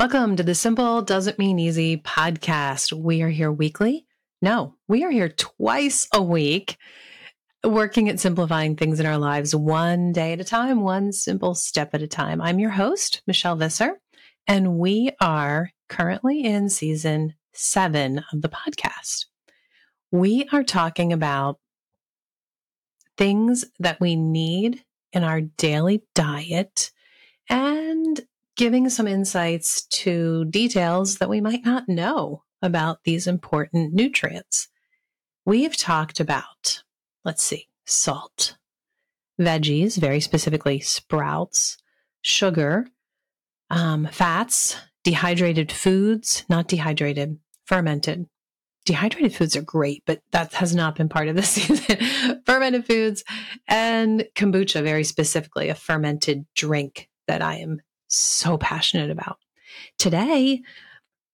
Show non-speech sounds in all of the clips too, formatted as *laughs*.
Welcome to the Simple Doesn't Mean Easy podcast. We are here weekly. No, we are here twice a week, working at simplifying things in our lives one day at a time, one simple step at a time. I'm your host, Michelle Visser, and we are currently in season seven of the podcast. We are talking about things that we need in our daily diet and giving some insights to details that we might not know about these important nutrients. We've talked about, let's see, salt, veggies, very specifically sprouts, sugar, um, fats, dehydrated foods, not dehydrated, fermented. Dehydrated foods are great, but that has not been part of the *laughs* season. fermented foods and kombucha, very specifically, a fermented drink that I am so passionate about. Today,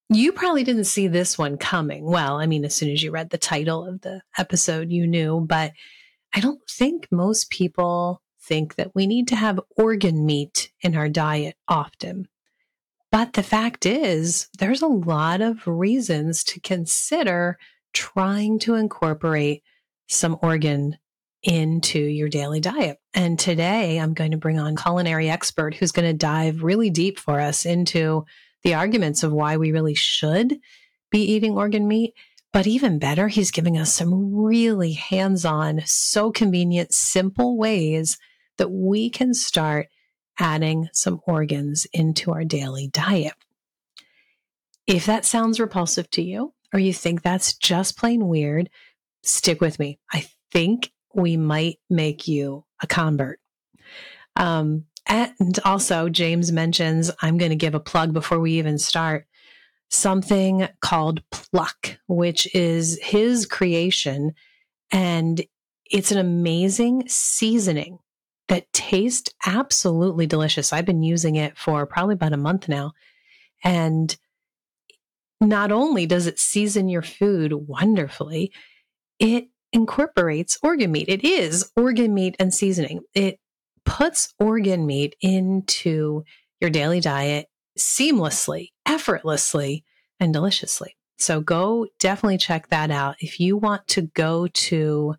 you probably didn't see this one coming. Well, I mean, as soon as you read the title of the episode, you knew, but I don't think most people think that we need to have organ meat in our diet often. But the fact is, there's a lot of reasons to consider trying to incorporate some organ into your daily diet. And today I'm going to bring on culinary expert who's going to dive really deep for us into the arguments of why we really should be eating organ meat. But even better, he's giving us some really hands on, so convenient, simple ways that we can start adding some organs into our daily diet. If that sounds repulsive to you, or you think that's just plain weird, stick with me. I think we might make you a convert. Um, and also, James mentions, I'm going to give a plug before we even start something called Pluck, which is his creation. And it's an amazing seasoning that tastes absolutely delicious. I've been using it for probably about a month now. And not only does it season your food wonderfully, it incorporates organ meat. It is organ meat and seasoning. It puts organ meat into your daily diet seamlessly, effortlessly, and deliciously. So go definitely check that out. If you want to go to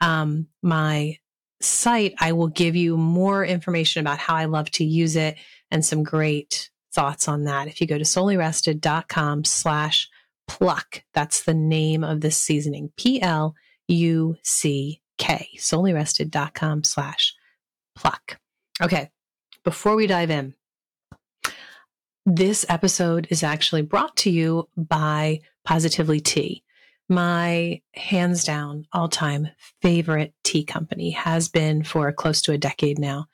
um, my site, I will give you more information about how I love to use it and some great thoughts on that. If you go to soulyrested.com slash pluck, that's the name of this seasoning, P L U C K, soulyrested.com slash pluck. Okay, before we dive in, this episode is actually brought to you by Positively Tea. My hands down all time favorite tea company has been for close to a decade now.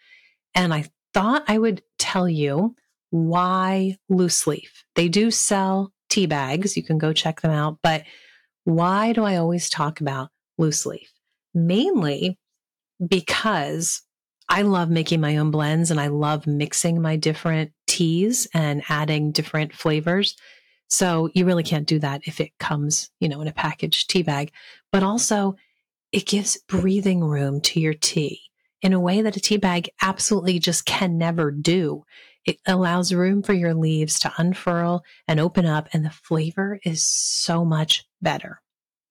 And I thought I would tell you why loose leaf. They do sell tea bags. You can go check them out. But why do I always talk about loose leaf? Mainly because I love making my own blends and I love mixing my different teas and adding different flavors. So you really can't do that if it comes, you know, in a packaged tea bag. But also it gives breathing room to your tea in a way that a tea bag absolutely just can never do. It allows room for your leaves to unfurl and open up and the flavor is so much better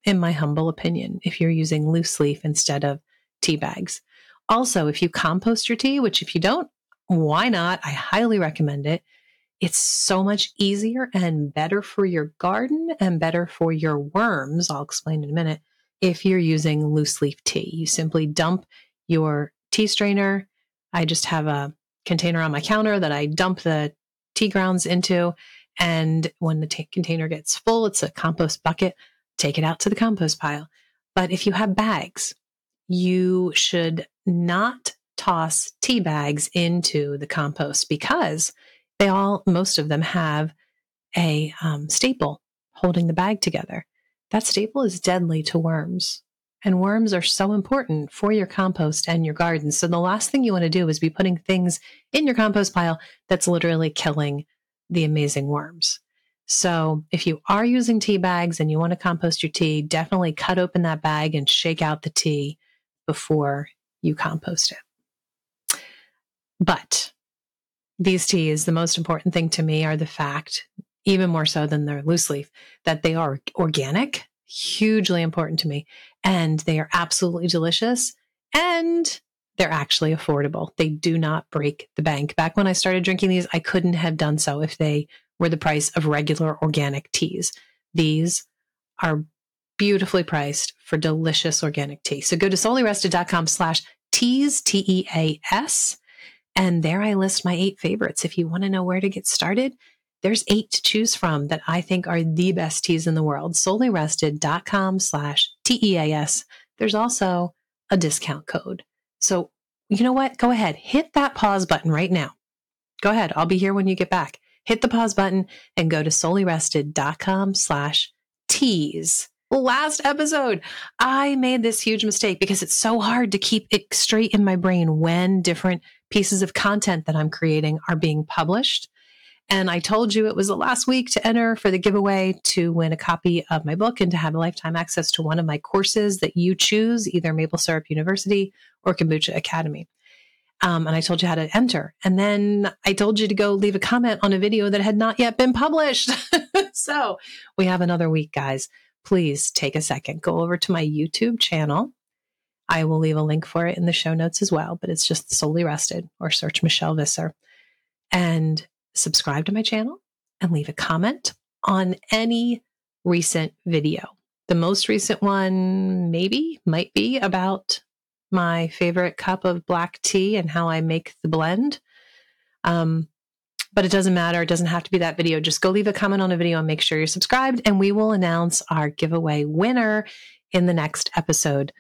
in my humble opinion, if you're using loose leaf instead of tea bags. Also, if you compost your tea, which if you don't, why not? I highly recommend it. It's so much easier and better for your garden and better for your worms. I'll explain in a minute. If you're using loose leaf tea, you simply dump your tea strainer. I just have a container on my counter that I dump the tea grounds into. And when the t- container gets full, it's a compost bucket take it out to the compost pile. But if you have bags, you should not toss tea bags into the compost because they all, most of them have a um, staple holding the bag together. That staple is deadly to worms. And worms are so important for your compost and your garden. So the last thing you want to do is be putting things in your compost pile that's literally killing the amazing worms. So if you are using tea bags and you want to compost your tea, definitely cut open that bag and shake out the tea before you compost it. But these teas, the most important thing to me are the fact, even more so than their loose leaf, that they are organic, hugely important to me. And they are absolutely delicious. And they're actually affordable. They do not break the bank. Back when I started drinking these, I couldn't have done so if they were the price of regular organic teas. These are beautifully priced for delicious organic tea. So go to soulyrested.com slash teas, T-E-A-S. And there I list my eight favorites. If you want to know where to get started, there's eight to choose from that I think are the best teas in the world. Soulyrested.com slash T-E-A-S. There's also a discount code. So you know what? Go ahead, hit that pause button right now. Go ahead. I'll be here when you get back. Hit the pause button and go to soulyrested.com slash teas last episode, I made this huge mistake because it's so hard to keep it straight in my brain when different pieces of content that I'm creating are being published. And I told you it was the last week to enter for the giveaway to win a copy of my book and to have lifetime access to one of my courses that you choose, either Maple Syrup University or Kombucha Academy. Um, and I told you how to enter. And then I told you to go leave a comment on a video that had not yet been published. *laughs* so we have another week, guys please take a second, go over to my YouTube channel. I will leave a link for it in the show notes as well, but it's just Souly Rested or search Michelle Visser and subscribe to my channel and leave a comment on any recent video. The most recent one, maybe, might be about my favorite cup of black tea and how I make the blend. Um, but it doesn't matter. It doesn't have to be that video. Just go leave a comment on a video and make sure you're subscribed, and we will announce our giveaway winner in the next episode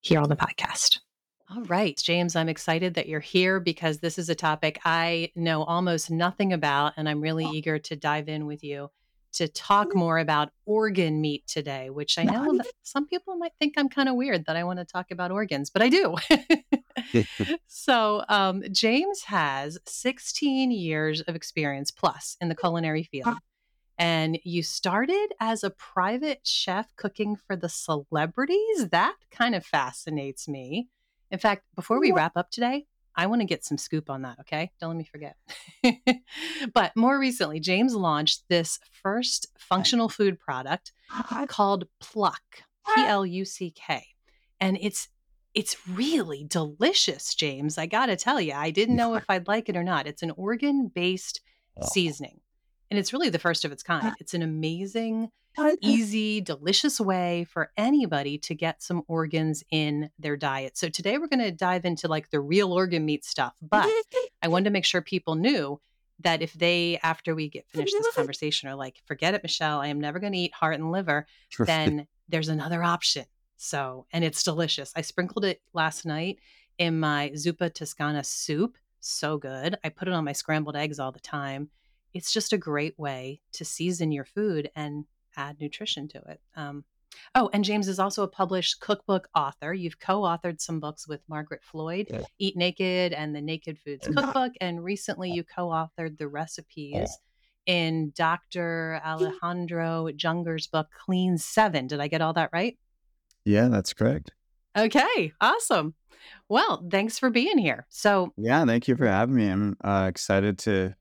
here on the podcast. All right, James, I'm excited that you're here because this is a topic I know almost nothing about, and I'm really eager to dive in with you to talk more about organ meat today, which I know that some people might think I'm kind of weird that I want to talk about organs, but I do. *laughs* *laughs* so, um, James has 16 years of experience plus in the culinary field. And you started as a private chef cooking for the celebrities. That kind of fascinates me. In fact, before we wrap up today, I want to get some scoop on that, okay? Don't let me forget. *laughs* but more recently, James launched this first functional food product uh-huh. called Pluck, P L U C K. And it's it's really delicious, James. I got to tell you, I didn't know if I'd like it or not. It's an organ-based oh. seasoning. And it's really the first of its kind. It's an amazing easy, delicious way for anybody to get some organs in their diet. So today we're going to dive into like the real organ meat stuff, but I wanted to make sure people knew that if they after we get finished this *laughs* conversation are like, forget it, Michelle, I am never going to eat heart and liver, *laughs* then there's another option. So, and it's delicious. I sprinkled it last night in my zuppa toscana soup. So good. I put it on my scrambled eggs all the time. It's just a great way to season your food and add nutrition to it. Um, oh, and James is also a published cookbook author. You've co authored some books with Margaret Floyd, yeah. Eat Naked and the Naked Foods Cookbook. And recently you co authored the recipes in Dr. Alejandro Junger's book, Clean Seven. Did I get all that right? Yeah, that's correct. Okay, awesome. Well, thanks for being here. So, yeah, thank you for having me. I'm uh, excited to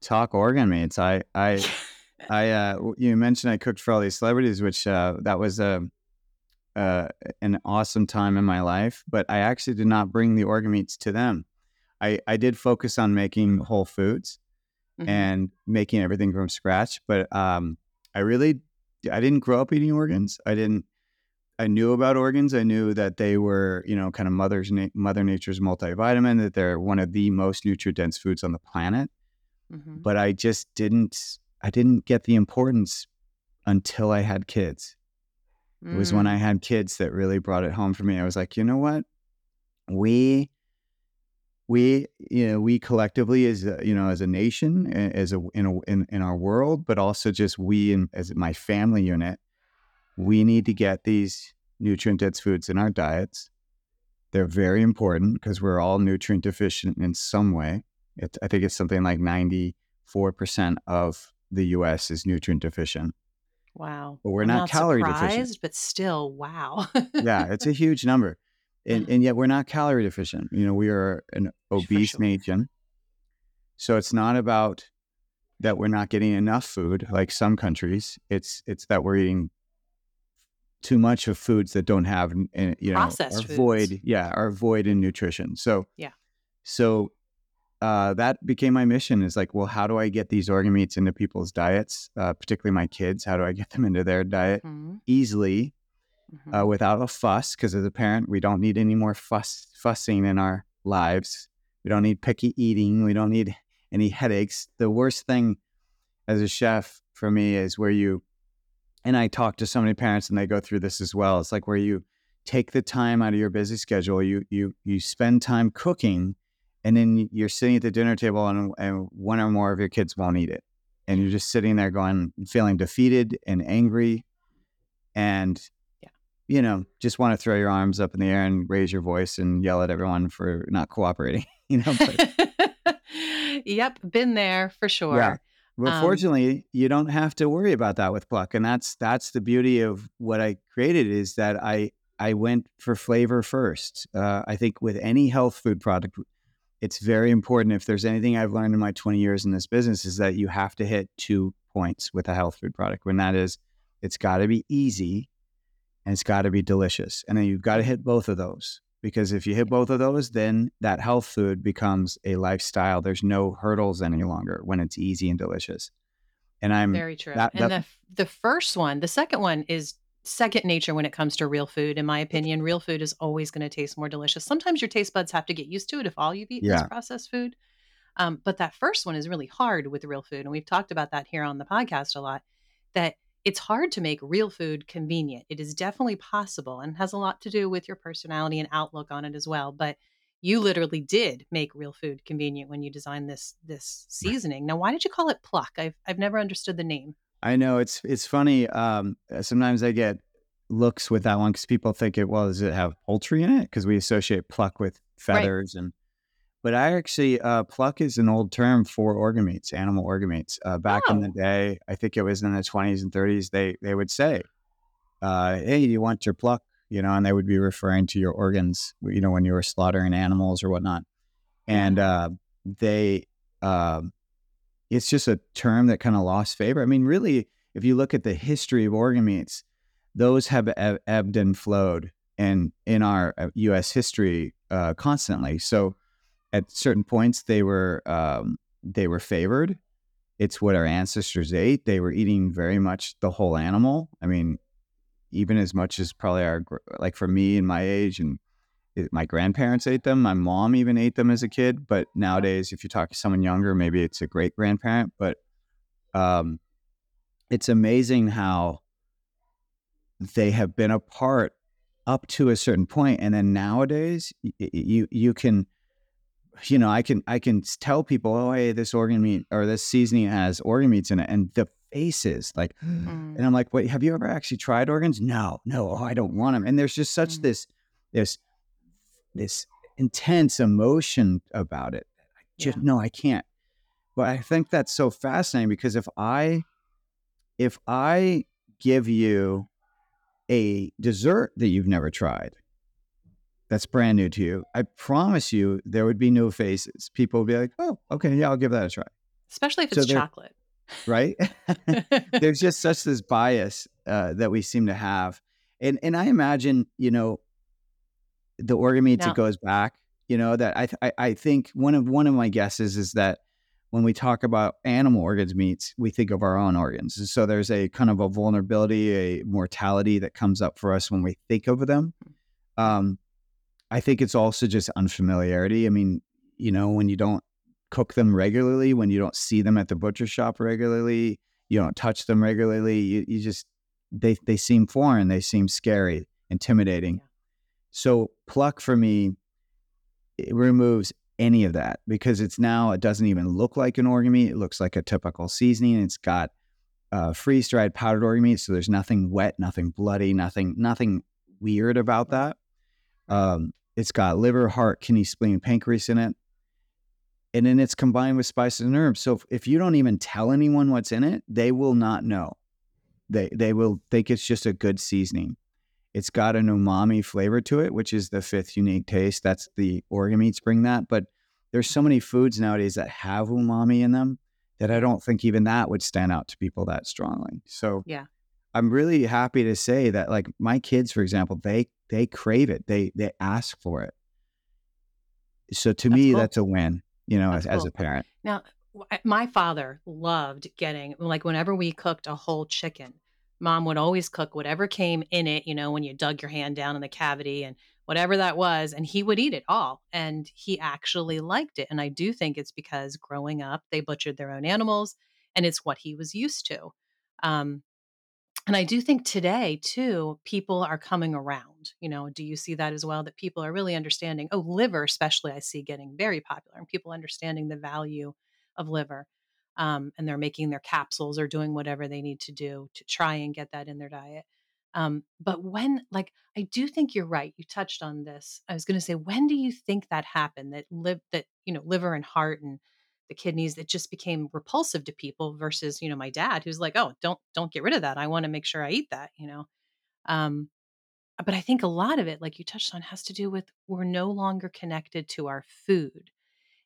talk organ meats. I, I, *laughs* I uh, you mentioned I cooked for all these celebrities, which uh, that was a uh, an awesome time in my life. But I actually did not bring the organ meats to them. I I did focus on making whole foods mm-hmm. and making everything from scratch. But um, I really I didn't grow up eating organs. I didn't. I knew about organs. I knew that they were, you know, kind of mother's na- mother nature's multivitamin. That they're one of the most nutrient dense foods on the planet. Mm-hmm. But I just didn't I didn't get the importance until I had kids. Mm. It was when I mm. had kids that really brought it home for me. I was like, you know what? We we you know we collectively as a, you know as a nation as a in a in, in our world but also just we in, as my family unit we need to get these nutrient dense foods in our diets they're very important because we're all nutrient deficient in some way it, i think it's something like 94% of the US is nutrient deficient. Wow. But we're not, not, calorie deficient. But still, wow. yeah, it's a huge number. And, *laughs* and yet we're not calorie deficient. You know, we are an obese sure. nation. So it's not about that we're not getting enough food like some countries. It's it's that we're eating too much of foods that don't have uh, you know Processed are foods. void yeah are void in nutrition. So Yeah. So uh, that became my mission is like, well, how do I get these organ meats into people's diets, uh, particularly my kids? How do I *laughs* get them into their diet Mhm, easily mhm. uh, without a fuss? Because as a parent, we don't need any more fuss fussing in our lives. We don't need picky eating. We don't need any headaches. The worst thing as a chef for me is where you, and I talk to so many parents and they go through this as well. It's like where you take the time out of your busy schedule. You you you spend time cooking, and then you're sitting at the dinner table and, and one or more of your kids won't eat it, and you're just sitting there going, feeling defeated and angry, and Yeah. you know, just want to throw your arms up in the air and raise your voice and yell at everyone for not cooperating. *laughs* You know, but *laughs* yep, been there for sure. Well, Um, fortunately, you don't have to worry about that with Pluck, and that's that's the beauty of what I created is that I I went for flavor first. Uh, I think with any health food product, it's very important. If there's anything I've learned in my 20 years in this business, is that you have to hit two points with a health food product. When that is, it's got to be easy, and it's got to be delicious, and then you've got to hit both of those. Because if you hit both of those, then that health food becomes a lifestyle. There's no hurdles any longer when it's easy and delicious. And I'm Very true. that- and that- the the first one, the second one is second nature when it comes to real food. In my opinion, real food is always going to taste more delicious. Sometimes your taste buds have to get used to it if all you've eaten Yeah. is processed food. Um, but that first one is really hard with real food, and we've talked about that here on the podcast a lot. That it's hard to make real food convenient. It is definitely possible, and has a lot to do with your personality and outlook on it as well. But you literally did make real food convenient when you designed this this seasoning. Now, why did you call it pluck? I've I've never understood the name. I know it's it's funny. Um, sometimes I get looks with that one because people think it well does it have poultry in it because we associate pluck with Right. feathers and but I actually uh, pluck is an old term for organ meats, animal organ meats. Uh, back in the Oh. day, I think it was in the 20s and 30s, they they would say, uh, "Hey, you want your pluck?" You know, and they would be referring to your organs. You know, when you were slaughtering animals or whatnot, and uh, they um, it's just a term that kind of lost favor. I mean, really, if you look at the history of organ meats, those have eb- ebbed and flowed in in our uh, U.S. history uh, constantly. So, at certain points, they were um, they were favored. It's what our ancestors ate. They were eating very much the whole animal. I mean, even as much as probably our like for me and my age and my grandparents ate them. My mom even ate them as a kid. But nowadays, if you talk to someone younger, maybe it's a great grandparent. But um, it's amazing how they have been a part up to a certain point, and then nowadays, y- y- you you can, you know, I can I can tell people, oh, hey, this organ meat or this seasoning has organ meats in it, and the faces like. Mm. And I'm like, wait, have you ever actually tried organs? No, no, oh, I don't want them. And there's just such Mm. this, this, this intense emotion about it. I just Yeah. no, I can't. But I think that's so fascinating because if I, if I give you a dessert that you've never tried, that's brand new to you, I promise you there would be no faces. People would be like, oh, okay, yeah, I'll give that a try. Especially if So it's chocolate. Right? *laughs* there's just such this bias uh, that we seem to have, and and I imagine you know the organ meats Now- it goes back. You know that I, th- I I think one of one of my guesses is that when we talk about animal organs meats, we think of our own organs. And So there's a kind of a vulnerability, a mortality that comes up for us when we think of them. Um, I think it's also just unfamiliarity. I mean, you know, when you don't cook them regularly, when you don't see them at the butcher shop regularly, you don't touch them regularly, you, you just they they seem foreign, they seem scary, intimidating. Yeah. So pluck for me it removes any of that because it's now it doesn't even look like an organ meat. It looks like a typical seasoning. It's got uh, freeze dried powdered organ meat, so there's nothing wet, nothing bloody, nothing nothing weird about that. Um, it's got liver, heart, kidney, spleen, pancreas in it, and then it's combined with spices and herbs. So if, if you don't even tell anyone what's in it, they will not know. They they will think it's just a good seasoning. It's got an umami flavor to it, which is the fifth unique taste. That's the organ meats bring that, but there's so many foods nowadays that have umami in them that I don't think even that would stand out to people that strongly. So Yeah. I'm really happy to say that like my kids, for example, they they crave it. They they ask for it. So to That's me, cool. that's a win, you know, That's as, as a parent. Now, my father loved getting, like, whenever we cooked a whole chicken, mom would always cook whatever came in it, you know, when you dug your hand down in the cavity and whatever that was, and he would eat it all. And he actually liked it. And I do think it's because growing up, they butchered their own animals and it's what he was used to. Um, and I do think today, too, people are coming around. You know, do you see that as well? That people are really understanding. Oh, liver, especially, I see getting very popular and people understanding the value of liver. Um, and they're making their capsules or doing whatever they need to do to try and get that in their diet. Um, but when, like, I do think you're right. You touched on this. I was going to say, when do you think that happened? That live, that you know, liver and heart and the kidneys that just became repulsive to people versus you know my dad who's like oh don't don't get rid of that i want to make sure i eat that you know um but i think a lot of it like you touched on has to do with we're no longer connected to our food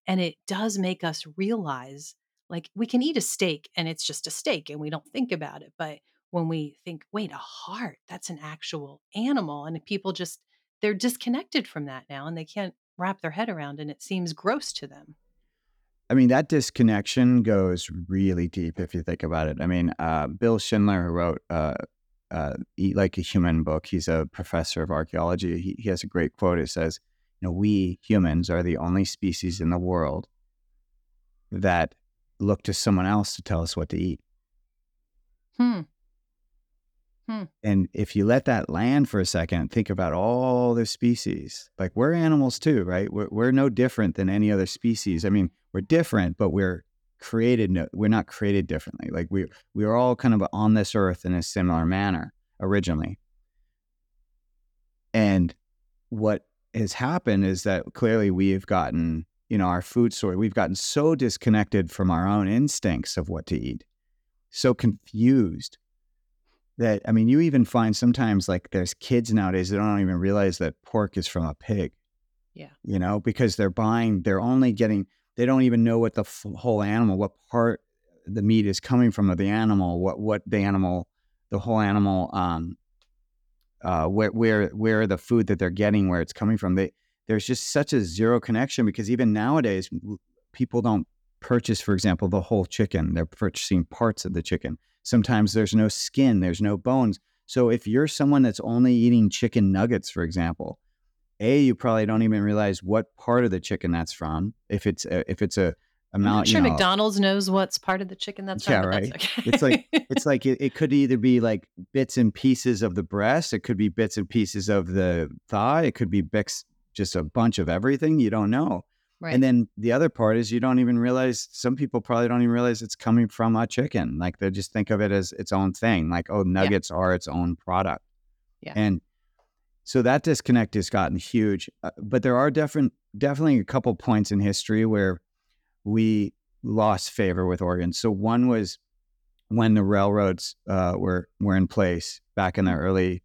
and it does make us realize like we can eat a steak and it's just a steak and we don't think about it but when we think wait a heart that's an actual animal and people just they're disconnected from that now and they can't wrap their head around and it seems gross to them I mean, that disconnection goes really deep if you think about it. I mean, uh, Bill Schindler, who wrote uh, uh, Eat Like a Human book, he's a professor of archaeology. He, he has a great quote. It says, You know, we humans are the only species in the world that look to someone else to tell us what to eat. hmm And if you let that land for a second, think about all the species. Like we're animals too, right? We're, we're no different than any other species. I mean, we're different, but we're created. No, we're not created differently. Like we we are all kind of on this earth in a similar manner originally. And what has happened is that clearly we've gotten, you know, our food source. We've gotten so disconnected from our own instincts of what to eat, so confused that I mean, you even find sometimes like there's kids nowadays that don't even realize that pork is from a pig. Yeah. You know, because they're buying, they're only getting, they don't even know what the f- whole animal, what part the meat is coming from of the animal, what what the animal, the whole animal, um, uh, where where where the food that they're getting, where it's coming from. They there's just such a zero connection because even nowadays, people don't purchase, for example, the whole chicken. They're purchasing parts of the chicken. Sometimes there's no skin, there's no bones. So if you're someone that's only eating chicken nuggets, for example, a you probably don't even realize what part of the chicken that's from. If it's a, if it's a I'm amount, sure you know, McDonald's knows what's part of the chicken that's Yeah, from, right. that's okay. It's like- *laughs* it's like it, it could either be like bits and pieces of the breast, it could be bits and pieces of the thigh, it could be bits, just a bunch of everything. You don't know. right. And then the other part is you don't even realize. Some people probably don't even realize it's coming from a chicken. Like they just think of it as its own thing. Like oh, nuggets are its own product. Yeah. And so that disconnect has gotten huge. Uh, but there are different, definitely a couple points in history where we lost favor with organs. So one was when the railroads uh, were were in place back in the early,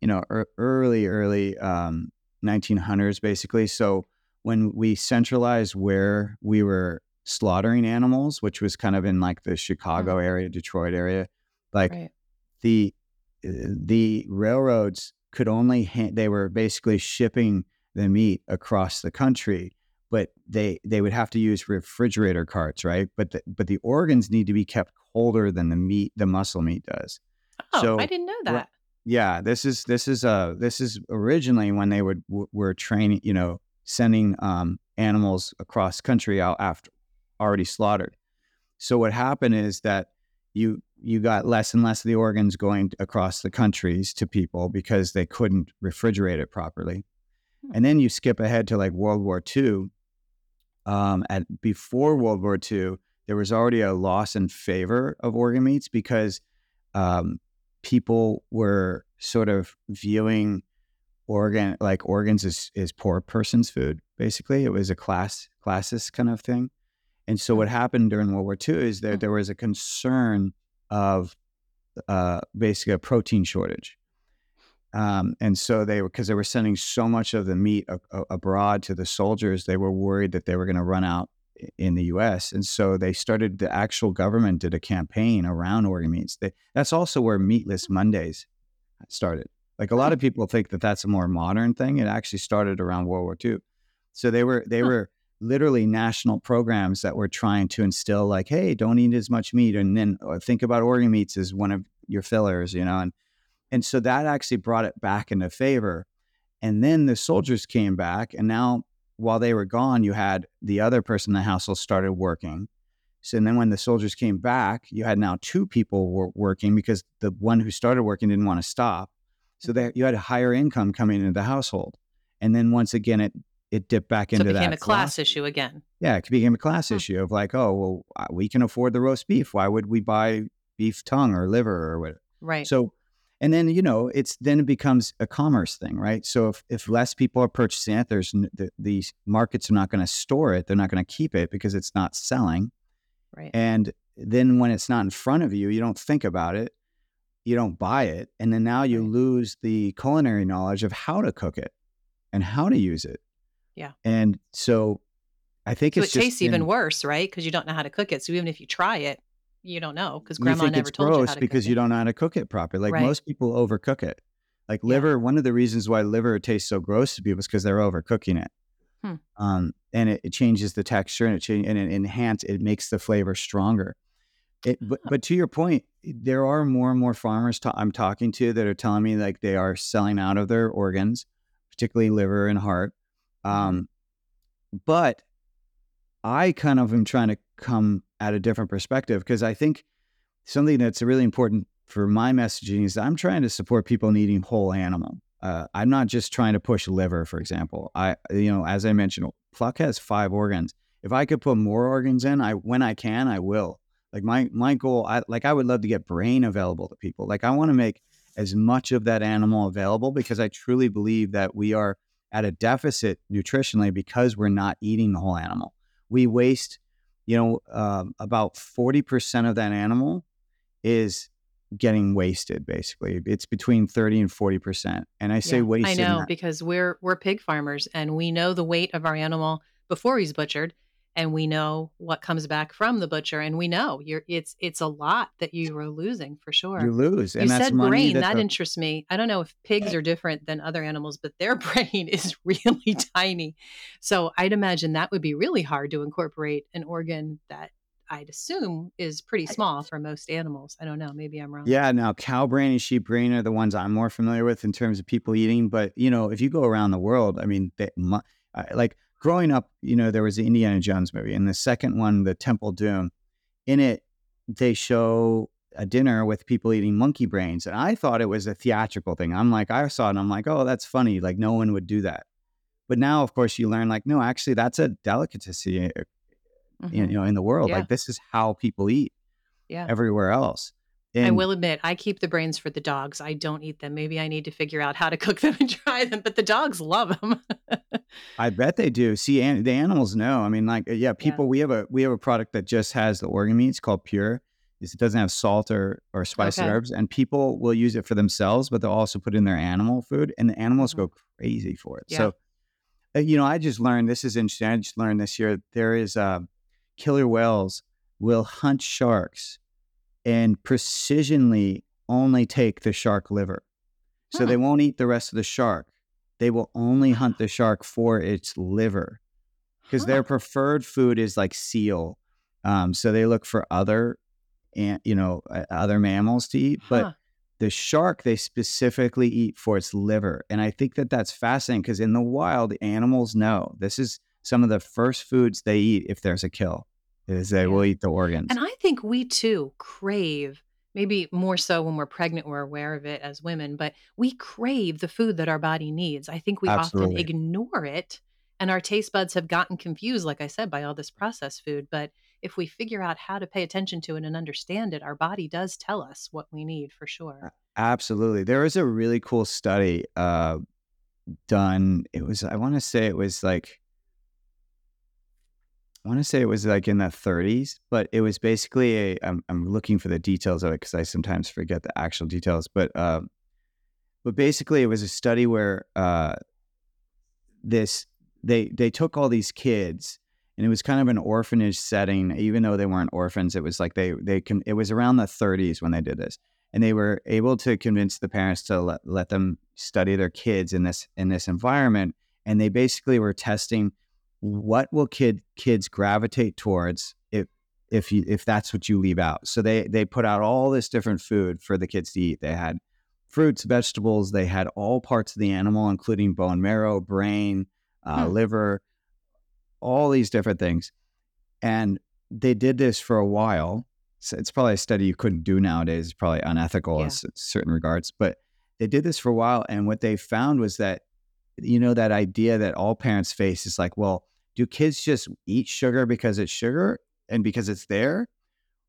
you know, er, early early um, 1900s, basically. So when we centralized where we were slaughtering animals, which was kind of in like the Chicago area, Detroit area, like right. the uh, the railroads could only ha- they were basically shipping the meat across the country but they they would have to use refrigerator carts right but the, but the organs need to be kept colder than the meat the muscle meat does Oh, so- I didn't know that. Yeah this is this is uh this is originally when they would w- were training you know sending um animals across country out after already slaughtered so what happened is that you you got less and less of the organs going across the countries to people because they couldn't refrigerate it properly Hmm. and then you skip ahead to like world war ii um, at before world war ii there was already a loss in favor of organ meats because um, people were sort of viewing organ like organs as, as poor person's food basically it was a class classist kind of thing. And so what happened during world war ii is that Hmm. there was a concern of uh, basically a protein shortage. Um, and so they were because they were sending so much of the meat a, a, abroad to the soldiers, they were worried that they were going to run out in the U.S. And so they started. The actual government did a campaign around organ meats. They, that's also where Meatless Mondays started. Like a lot of people think that that's a more modern thing. It actually started around World War II. So they were they huh. were literally national programs that were trying to instill like, hey, don't eat as much meat, and then uh, think about organ meats as one of your fillers, you know, and and so that actually brought it back into favor. And then the soldiers came back, and now while they were gone, you had the other person in the household started working. So and then when the soldiers came back, you had now two people were working because the one who started working didn't want to stop. So that you had a higher income coming into the household. And then once again, it it dipped back so into it became that a class issue again. Yeah, it became a class huh. issue of like, oh, well, we can afford the roast beef. Why would we buy beef tongue or liver or whatever? Right. So and then you know it's then it becomes a commerce thing right? So if, if less people are purchasing it there's the, these markets are not going to store it they're not going to keep it because it's not selling. Right. And then when it's not in front of you you don't think about it you don't buy it and then now you right. lose the culinary knowledge of how to cook it and how to use it. Yeah. And so i think so it tastes in, even worse right? Because you don't know how to cook it so even if you try it you don't know because grandma never told gross you how to because cook you it. don't know how to cook it properly. Like Right. most people overcook it. Like Yeah. liver, one of the reasons why liver tastes so gross to people is because they're overcooking it. Hmm. Um, and it, it changes the texture and it change, and it enhance it makes the flavor stronger. It, but but to your point, there are more and more farmers ta- I'm talking to that are telling me like they are selling out of their organs, particularly liver and heart. Mm-hmm. Um, but I kind of am trying to come at a different perspective because I think something that's really important for my messaging is I'm trying to support people eating whole animal. Uh, I'm not just trying to push liver, for example. I, you know, as I mentioned, Pluck has five organs. If I could put more organs in, I when I can, I will. Like my my goal, I like I would love to get brain available to people. Like I want to make as much of that animal available because I truly believe that we are at a deficit nutritionally because we're not eating the whole animal. We waste, you know, um, about forty percent of that animal is getting wasted basically. It's between 30 and 40 percent and i say Yeah, wasted I know because we're we're pig farmers and we know the weight of our animal before he's butchered and we know what comes back from the butcher and we know you're it's it's a lot that you are losing for sure. you lose and You that's said money brain. that That the- interests me. I don't know if pigs are different than other animals, but their *laughs* brain is *laughs* really tiny. So I'd imagine that would be really hard to incorporate an organ that I'd assume is pretty small for most animals. I don't know. Maybe I'm wrong. yeah now cow brain and sheep brain are the ones i'm more familiar with in terms of people eating but you know if you go around the world i mean they, mu- I- like growing up you know there was the indiana jones movie and the second one the temple doom in it they show a dinner with people eating monkey brains and i thought it was a theatrical thing i'm like i saw it and i'm like oh that's funny like no one would do that but now of course you learn like no actually that's a delicacy uh, Mhm. you know in the world Yeah. like this is how people eat Yeah. everywhere else I will admit, I keep the brains for the dogs. I don't eat them. Maybe I need to figure out how to *laughs* cook them and try them, but the dogs love them. *laughs* I bet they do. See, an- the animals know. I mean, like, yeah, people. We have a we have a product that just has the organ meats called Pure. It doesn't have salt or or spices Okay. herbs, and people will use it for themselves, but they'll also put in their animal food, and the animals Mhm. go crazy for it. Yeah. So, uh, you know, I just learned this is interesting. I just learned this year there is uh, killer whales will hunt sharks and precisionly only take the shark liver. So Hmm. they won't eat the rest of the shark. They will only hunt the shark for its liver because their preferred food is like seal. Um, so they look for other, and you know, other mammals to eat. But Huh. the shark they specifically eat for its liver, and I think that that's fascinating because in the wild, animals know this is some of the first foods they eat if there's a kill. Is they Yeah. will eat the organs. And I think we too crave, maybe more so when we're pregnant, we're aware of it as women, but we crave the food that our body needs. I think we often ignore it and our taste buds have gotten confused, like I said, by all this processed food. But if we figure out how to pay attention to it and understand it, our body does tell us what we need for sure. Absolutely. There was a really cool study uh, done. It was, I want to say it was like, I want to say it was like in the 30s, but it was basically a. I'm, I'm looking for the details of it because I sometimes forget the actual details. But uh, but basically, it was a study where uh, this they they took all these kids and it was kind of an orphanage setting even though they weren't orphans it was like they they can it was around the 30s when they did this and they were able to convince the parents to let, let them study their kids in this in this environment and they basically were testing what will kid kids gravitate towards if if you if that's what you leave out? So they they put out all this different food for the kids to eat. They had fruits vegetables they had all parts of the animal including bone marrow brain uh, Hmm. liver all these different things. And they did this for a while. So it's probably a study you couldn't do nowadays. It's probably unethical in Yeah. s- certain regards. But they did this for a while and what they found was that you know that idea that all parents face is like well do kids just eat sugar because it's sugar and because it's there?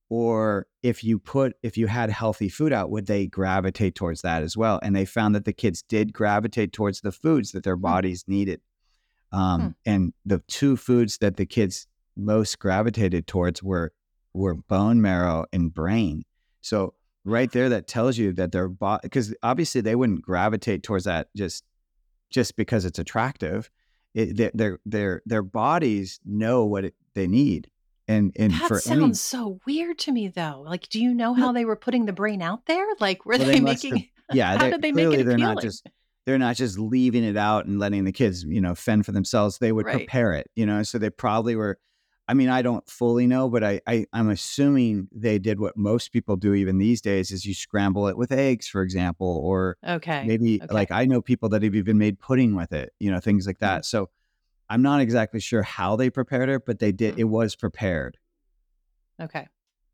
Or if you put if you had healthy food out would they gravitate towards that as well? And they found that the kids did gravitate towards the foods that their bodies needed um, Hmm. and the two foods that the kids most gravitated towards were were bone marrow and brain. So right there that tells you that their body because obviously they wouldn't gravitate towards that just just because it's attractive it, their, their their their bodies know what it, they need and and That sounds any so weird to me, though. Like, do you know how they were putting the brain out there? Like, were Well, they, they making? *laughs* yeah how they- did they make clearly it they're not just they're not just leaving it out and letting the kids you know fend for themselves they would Right. prepare it you know so they probably were i mean i don't fully know but I, I i'm assuming they did what most people do even these days is you scramble it with eggs for example or Okay. maybe okay. like i know people that have even made pudding with it you know things like Hmm. that so i'm not exactly sure how they prepared it but they did Hmm. it was prepared okay.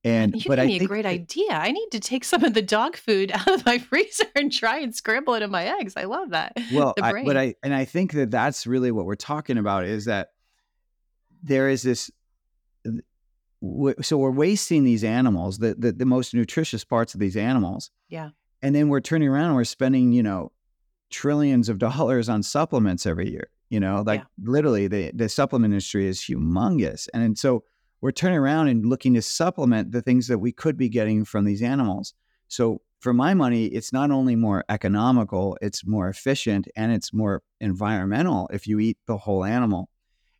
and You but gave i me a great that- idea. I need to take some of the dog food *laughs* out of my freezer and try and scramble it in my eggs. I love that. well *laughs* I, but i and i think that that's really what we're talking about is that there is this so we're wasting these animals the, the the most nutritious parts of these animals yeah. and then we're turning around and we're spending you know trillions of *laughs* dollars on supplements every year you know like literally the the supplement industry is humongous and so we're turning around and looking to supplement the things that we could be getting from these animals. So for my money it's not only more economical it's more efficient and it's more environmental if you eat the whole animal.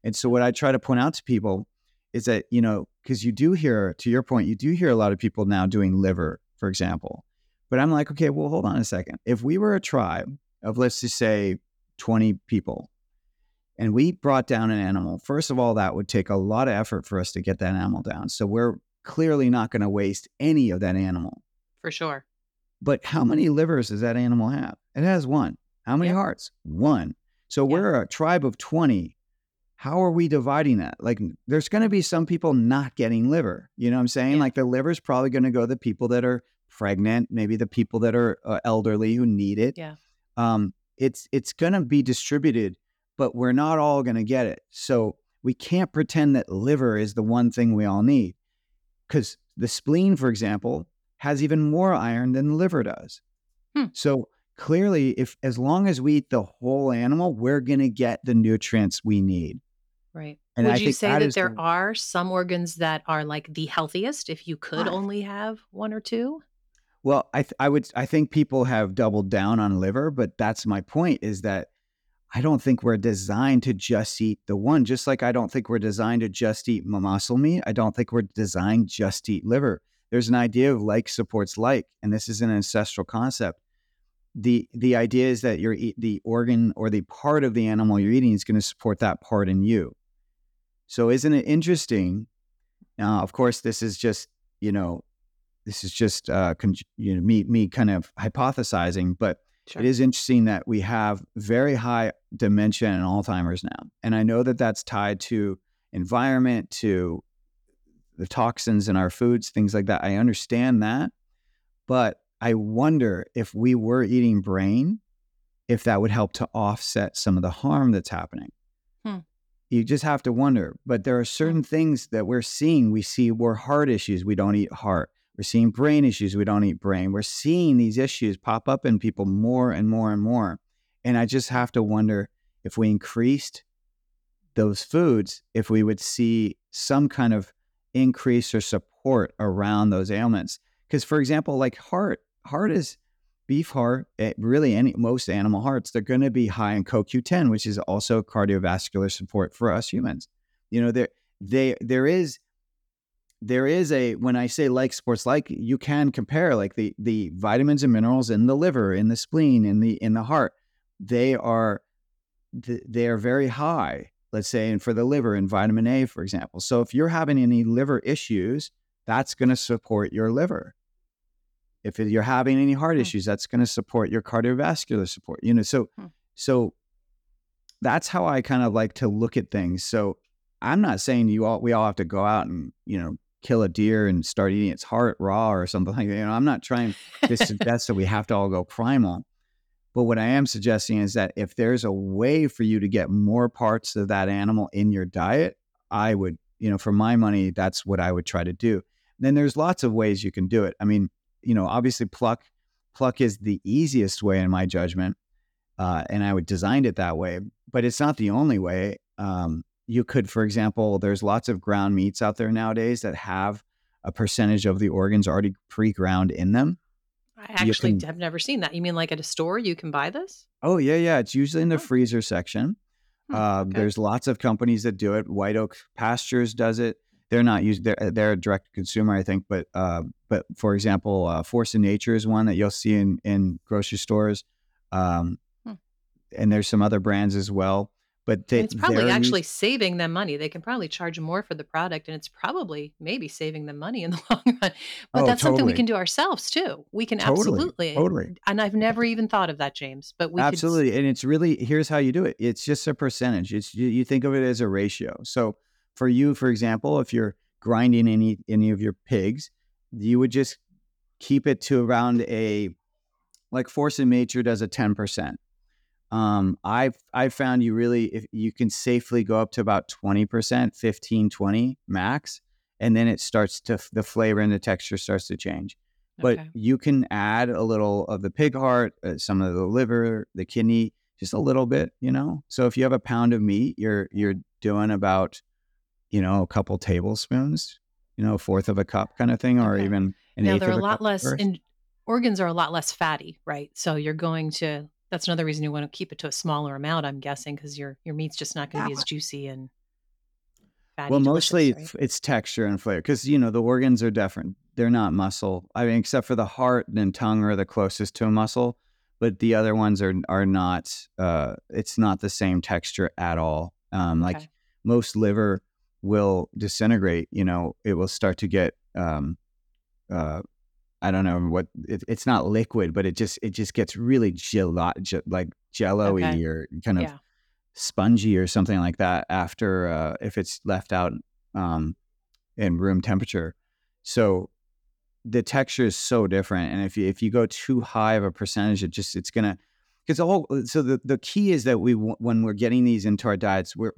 And so what i try to point out to people is that you know because you do hear to your point you do hear a lot of people now doing liver for example. But i'm like okay well hold on a second. If we were a tribe of let's just say 20 people and we brought down an animal first of all that would take a lot of effort for us to get that animal down. So we're clearly not going to waste any of that animal. For sure. but how many livers does that animal have? It has one. How many Yeah. hearts? One. So Yeah. we're a tribe of 20 how are we dividing that? Like, there's going to be some people not getting liver. You know what I'm saying? Yeah. Like, the liver is probably going to go to the people that are pregnant, maybe the people that are uh, elderly who need it. Yeah. Um, it's it's going to be distributed, but we're not all going to get it. So we can't pretend that liver is the one thing we all need, because the spleen, for example, has even more iron than the liver does. Hmm. So clearly, if as long as we eat the whole animal, we're going to get the nutrients we need. Right. And Would I you say that that, there the- are some organs that are like the healthiest if you could I- only have one or two? Well, I th- I would I think people have doubled down on liver, but that's my point is that I don't think we're designed to just eat the one. Just like I don't think we're designed to just eat muscle meat. I don't think we're designed just to eat liver. There's an idea of like supports like, and this is an ancestral concept. the The idea is that you're eat, the organ or the part of the animal you're eating is going to support that part in you. So, isn't it interesting? Now, of course, this is just you know this is just uh, con- you know me me kind of hypothesizing, but Sure. it is interesting that we have very high dementia and Alzheimer's now, and I know that that's tied to environment, to the toxins in our foods, things like that. I understand that, but I wonder if we were eating brain, if that would help to offset some of the harm that's happening. Hmm. You just have to wonder. But there are certain things that we're seeing. We see we're heart issues. We don't eat heart. We're seeing brain issues. We don't eat brain. We're seeing these issues pop up in people more and more and more. And I just have to wonder if we increased those foods, if we would see some kind of increase or support around those ailments. Because, for example, like heart, heart is beef heart, eh, really any most animal hearts, they're going to be high in CoQ10, which is also cardiovascular support for us humans. You know, there they there is there is a when I say like sports like you can compare like the the vitamins and minerals in the liver, in the spleen, in the in the heart, they are they are very high. Let's say, and for the liver and vitamin A, for example. So if you're having any liver issues, that's going to support your liver if you're having any heart hmm. issues that's going to support your cardiovascular support you know so hmm. so that's how i kind of like to look at things so i'm not saying you all we all have to go out and you know kill a deer and start eating its heart raw or something *laughs* like that you know i'm not trying to *laughs* suggest that we have to all go primal but what i am suggesting is that if there's a way for you to get more parts of that animal in your diet i would you know for my money that's what i would try to do then there's lots of ways you can do it i mean you know, obviously pluck pluck is the easiest way in my judgment, uh, and I would designed it that way. But it's not the only way. Um, you could, for example, there's lots of ground meats out there nowadays that have a percentage of the organs already pre-ground in them. I actually can, have never seen that. You mean like at a store you can buy this? Oh yeah, yeah. It's usually in the oh. freezer section. Hmm, uh, okay. There's lots of companies that do it. White Oak Pastures does it they're not used. They're, they're a direct consumer, I think. But uh, but for example, uh, Force of Nature is one that you'll see in in grocery stores, um, hmm. and there's some other brands as well. But they, it's probably actually used... saving them money. They can probably charge more for the product, and it's probably maybe saving them money in the *laughs* long run. But oh, that's totally. something we can do ourselves too. We can totally, absolutely, totally. And I've never even thought of that, James. But we absolutely, could... and it's really here's how you do it. It's just a percentage. It's you, you think of it as a ratio. So for you, for example, if you're grinding any any of your pigs, you would just keep it to around a like Force of Nature does a ten percent. Um, I've I've found you really if you can safely go up to about twenty percent, 15, 20 max, and then it starts to the flavor and the texture starts to change. But okay. you can add a little of the pig heart, uh, some of the liver, the kidney, just a little bit, you know. So if you have a pound of meat, you're you're doing about you know, a couple tablespoons, you know, a fourth of a cup kind of thing, or okay. even an now, eighth they're a, a lot less, in, organs are a lot less fatty, right? So you're going to, that's another reason you want to keep it to a smaller amount, I'm guessing, because your, your meat's just not going to yeah. be as juicy and fatty. Well, mostly right? it's texture and flavor because, you know, the organs are different. They're not muscle. I mean, except for the heart and tongue are the closest to a muscle, but the other ones are, are not, uh, it's not the same texture at all. Um, okay. Like most liver, will disintegrate. You know, it will start to get, um, uh, I don't know what it, it's not liquid, but it just it just gets really gel like jello-y okay. or kind of yeah. spongy or something like that after uh, if it's left out um, in room temperature. So the texture is so different, and if you, if you go too high of a percentage, it just it's gonna because the whole so the, the key is that we when we're getting these into our diets, we're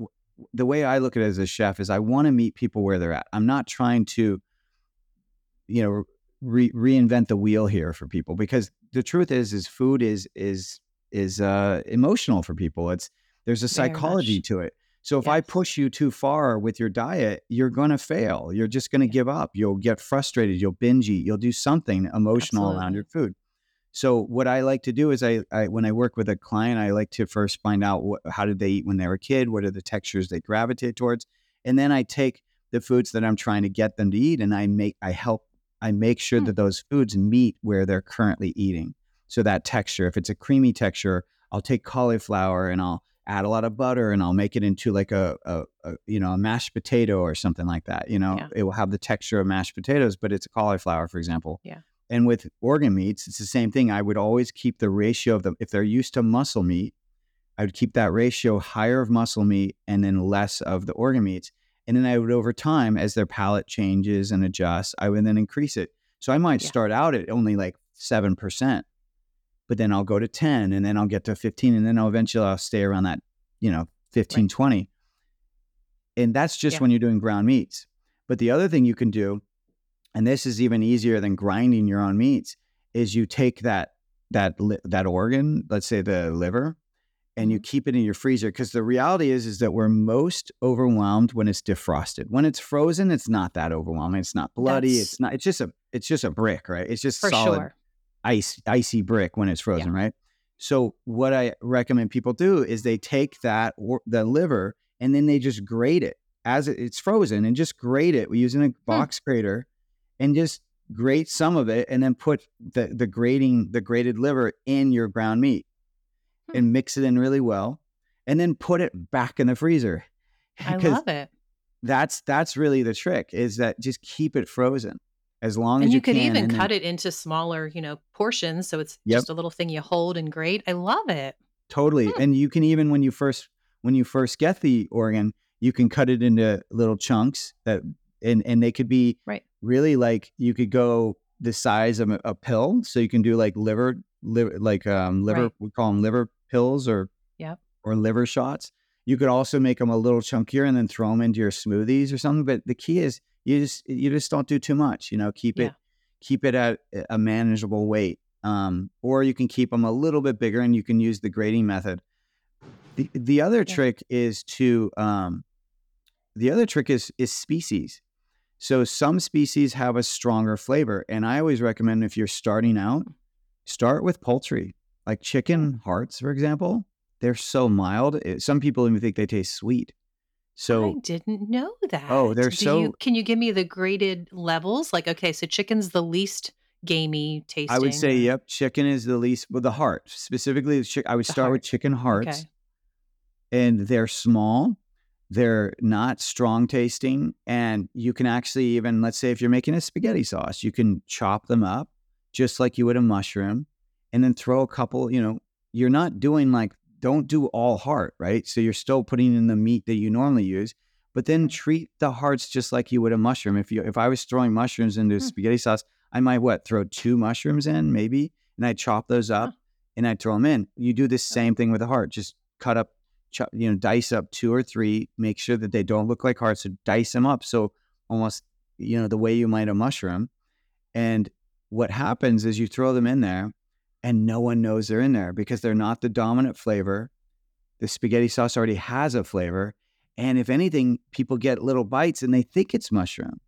the way I look at it as a chef is I want to meet people where they're at. I'm not trying to, you know, re- reinvent the wheel here for people because the truth is, is food is is is uh, emotional for people. It's there's a psychology to it. So if yes. I push you too far with your diet, you're going to fail. You're just going to yeah. give up. You'll get frustrated. You'll binge eat. You'll do something emotional Absolutely. around your food. So what I like to do is I, I, when I work with a client, I like to first find out what, how did they eat when they were a kid, what are the textures they gravitate towards, and then I take the foods that I'm trying to get them to eat, and I make I help I make sure hmm. that those foods meet where they're currently eating. So that texture, if it's a creamy texture, I'll take cauliflower and I'll add a lot of butter and I'll make it into like a, a, a you know a mashed potato or something like that. You know, yeah. it will have the texture of mashed potatoes, but it's a cauliflower, for example. Yeah. And with organ meats, it's the same thing. I would always keep the ratio of them. If they're used to muscle meat, I would keep that ratio higher of muscle meat and then less of the organ meats. And then I would, over time, as their palate changes and adjusts, I would then increase it. So I might yeah. start out at only like 7%, but then I'll go to 10 and then I'll get to 15 and then I'll eventually I'll stay around that, you know, 15, right. 20. And that's just yeah. when you're doing ground meats. But the other thing you can do and this is even easier than grinding your own meats is you take that that that organ let's say the liver and you mm-hmm. keep it in your freezer because the reality is is that we're most overwhelmed when it's defrosted when it's frozen it's not that overwhelming it's not bloody That's, it's not it's just a it's just a brick right it's just solid sure. ice icy brick when it's frozen, right? So what I recommend people do is they take that or the liver and then they just grate it as it's frozen and just grate it using a box hmm. grater and just grate some of it and then put the the grating the grated liver in your ground meat hmm. and mix it in really well and then put it back in the freezer. *laughs* I love it. That's that's really the trick is that just keep it frozen as long and as you, can. And you can. can even cut then, it into smaller, you know, portions so it's yep. just a little thing you hold and grate. I love it. Totally. Hmm. And you can even when you first when you first get the organ, you can cut it into little chunks that and and they could be right. really like you could go the size of a, a pill. So you can do like liver liver like um liver right. we call them liver pills or yeah or liver shots. You could also make them a little chunkier and then throw them into your smoothies or something. But the key is you just you just don't do too much. You know, keep yeah. it keep it at a manageable weight. Um, or you can keep them a little bit bigger and you can use the grating method. The the other yeah. trick is to um, the other trick is is species. So some species have a stronger flavor, and I always recommend if you're starting out, start with poultry, like chicken hearts, for example. They're so mild. It, some people even think they taste sweet. So I didn't know oh, that. Oh, they're Do so. You, can you give me the graded levels? Like, okay, so chicken's the least gamey tasting. I would say, yep, chicken is the least. Well, the heart specifically, the chick, I would start heart. with chicken hearts, okay. and they're small. They're not strong tasting, and you can actually even let's say if you're making a spaghetti sauce, you can chop them up just like you would a mushroom, and then throw a couple. You know, you're not doing like don't do all heart, right? So you're still putting in the meat that you normally use, but then treat the hearts just like you would a mushroom. If you if I was throwing mushrooms into hmm. spaghetti sauce, I might what throw two mushrooms in maybe, and I chop those up huh. and I throw them in. You do the same thing with the heart. Just cut up, you know, dice up two or three. Make sure that they don't look like hearts. So dice them up. So almost you know the way you might a mushroom. And what happens is you throw them in there and no one knows they're in there because they're not the dominant flavor. The spaghetti sauce already has a flavor. And if anything, people get little bites and they think it's mushroom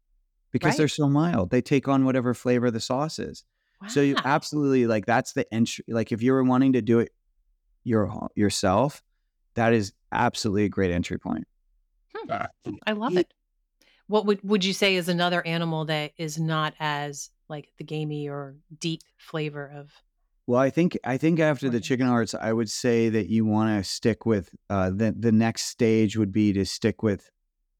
because right. they're so mild. They take on whatever flavor the sauce is. Wow. So you absolutely like that's the entry. Like if you were wanting to do it your yourself, that is absolutely a great entry point. Hmm. I love it. What would would you say is another animal that is not as like the gamey or deep flavor of well, I think I think after the chicken hearts, I would say that you want to stick with uh, the the next stage would be to stick with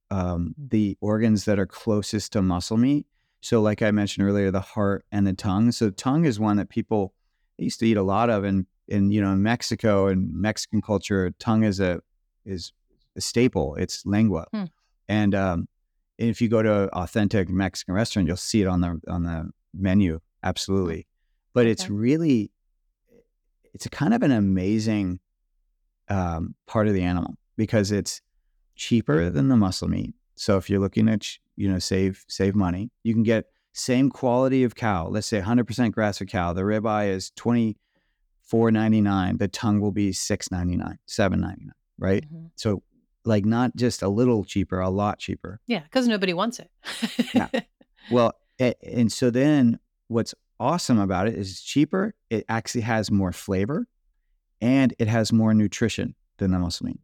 um, the organs that are closest to muscle meat. So, like I mentioned earlier, the heart and the tongue. So, tongue is one that people used to eat a lot of, and in you know in Mexico and Mexican culture, tongue is a is a staple. It's lengua, hmm. and um, if you go to an authentic Mexican restaurant, you'll see it on the on the menu. Absolutely, but okay. it's really it's a kind of an amazing um, part of the animal because it's cheaper than the muscle meat. So if you're looking at you know save save money, you can get same quality of cow. Let's say 100% grass fed cow. The ribeye is 24.99. The tongue will be 6.99, 7.99. Right. Mm-hmm. So like not just a little cheaper, a lot cheaper. Yeah, because nobody wants it. yeah. *laughs* Well, and so then what's awesome about it is it's cheaper. It actually has more flavor and it has more nutrition than the muscle meat.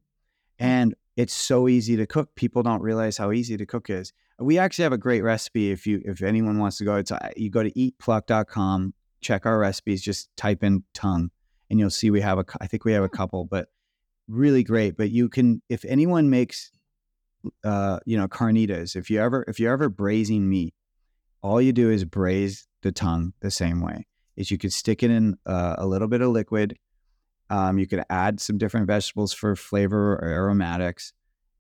Hmm. And it's so easy to cook. People don't realize how easy to cook is. We actually have a great recipe if you if anyone wants to go. It's uh, you go to eatpluck.com, check our recipes, just type in tongue and you'll see we have a I think we have a hmm. couple, but really great. But you can if anyone makes uh, you know, carnitas, if you ever if you're ever braising meat, all you do is braise the tongue the same way. Is you could stick it in uh, a little bit of liquid. Um, you could add some different vegetables for flavor or aromatics,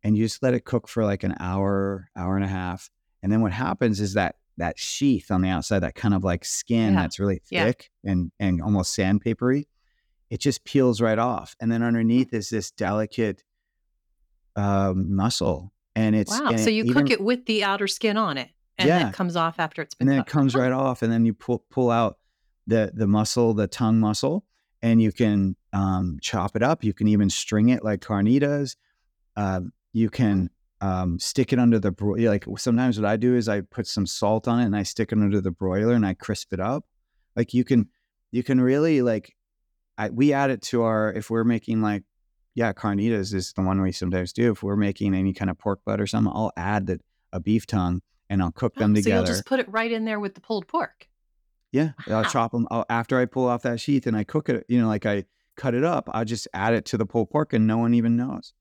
and you just let it cook for like an hour, hour and a half. And then what happens is that that sheath on the outside, that kind of like skin yeah. that's really thick yeah. and and almost sandpapery, it just peels right off. And then underneath is this delicate um, muscle, and it's wow. And so you even, cook it with the outer skin on it and yeah. it comes off after it's been and then cut. it comes right off and then you pull pull out the the muscle the tongue muscle and you can um, chop it up you can even string it like carnitas uh, you can um, stick it under the broiler like sometimes what i do is i put some salt on it and i stick it under the broiler and i crisp it up like you can you can really like, I, we add it to our if we're making like, yeah, carnitas is the one we sometimes do. If we're making any kind of pork butt or something, I'll add the a beef tongue and I'll cook them Oh, so together. you'll just put it right in there with the pulled pork. Yeah, I'll chop them I'll, after I pull off that sheath and I cook it. You know, like I cut it up, I'll just add it to the pulled pork and no one even knows.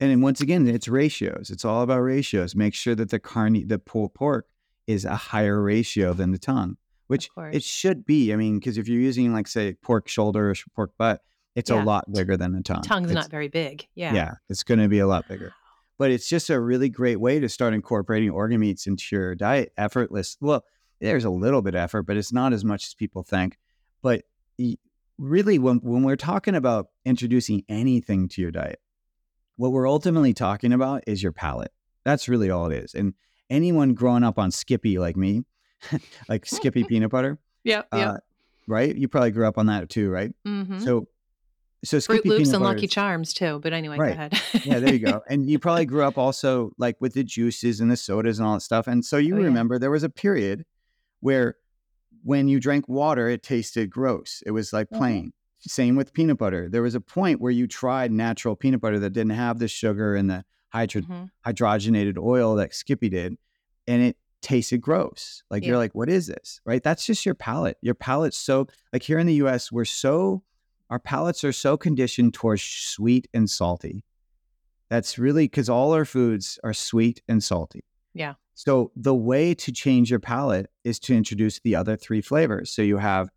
And then once again, it's ratios. It's all about ratios. Make sure that the carne, the pulled pork, is a higher ratio than the tongue, which it should be. I mean, because if you're using like say pork shoulder or pork butt, it's Yeah. a lot bigger than the tongue. Tongue's It's- not very big. Yeah. yeah, it's going to be a lot bigger. But it's just a really great way to start incorporating organ meats into your diet, effortless. Well, there's a little bit of effort, but it's not as much as people think. But really, when when we're talking about introducing anything to your diet, what we're ultimately talking about is your palate. That's really all it is. And anyone growing up on Skippy like me, *laughs* like Skippy *laughs* peanut butter, Yeah. Uh, right? You probably grew up on that too, right? hmm So, so Fruit Skippy Loops peanut and Lucky Charms too. But anyway, Right. go ahead. yeah, there you go. *laughs* And you probably grew up also like with the juices and the sodas and all that stuff. And so you Oh, yeah. remember there was a period where when you drank water, it tasted gross. It was like Mhm. plain. Same with peanut butter. There was a point where you tried natural peanut butter that didn't have the sugar and the hydro- Mhm. hydrogenated oil that Skippy did, and it tasted gross. Like Yeah. you're like, what is this? Right? That's just your palate. Your palate's so like here in the US, we're so our palates are so conditioned towards sweet and salty. That's really because all our foods are sweet and salty. Yeah. So the way to change your palate is to introduce the other three flavors. So you have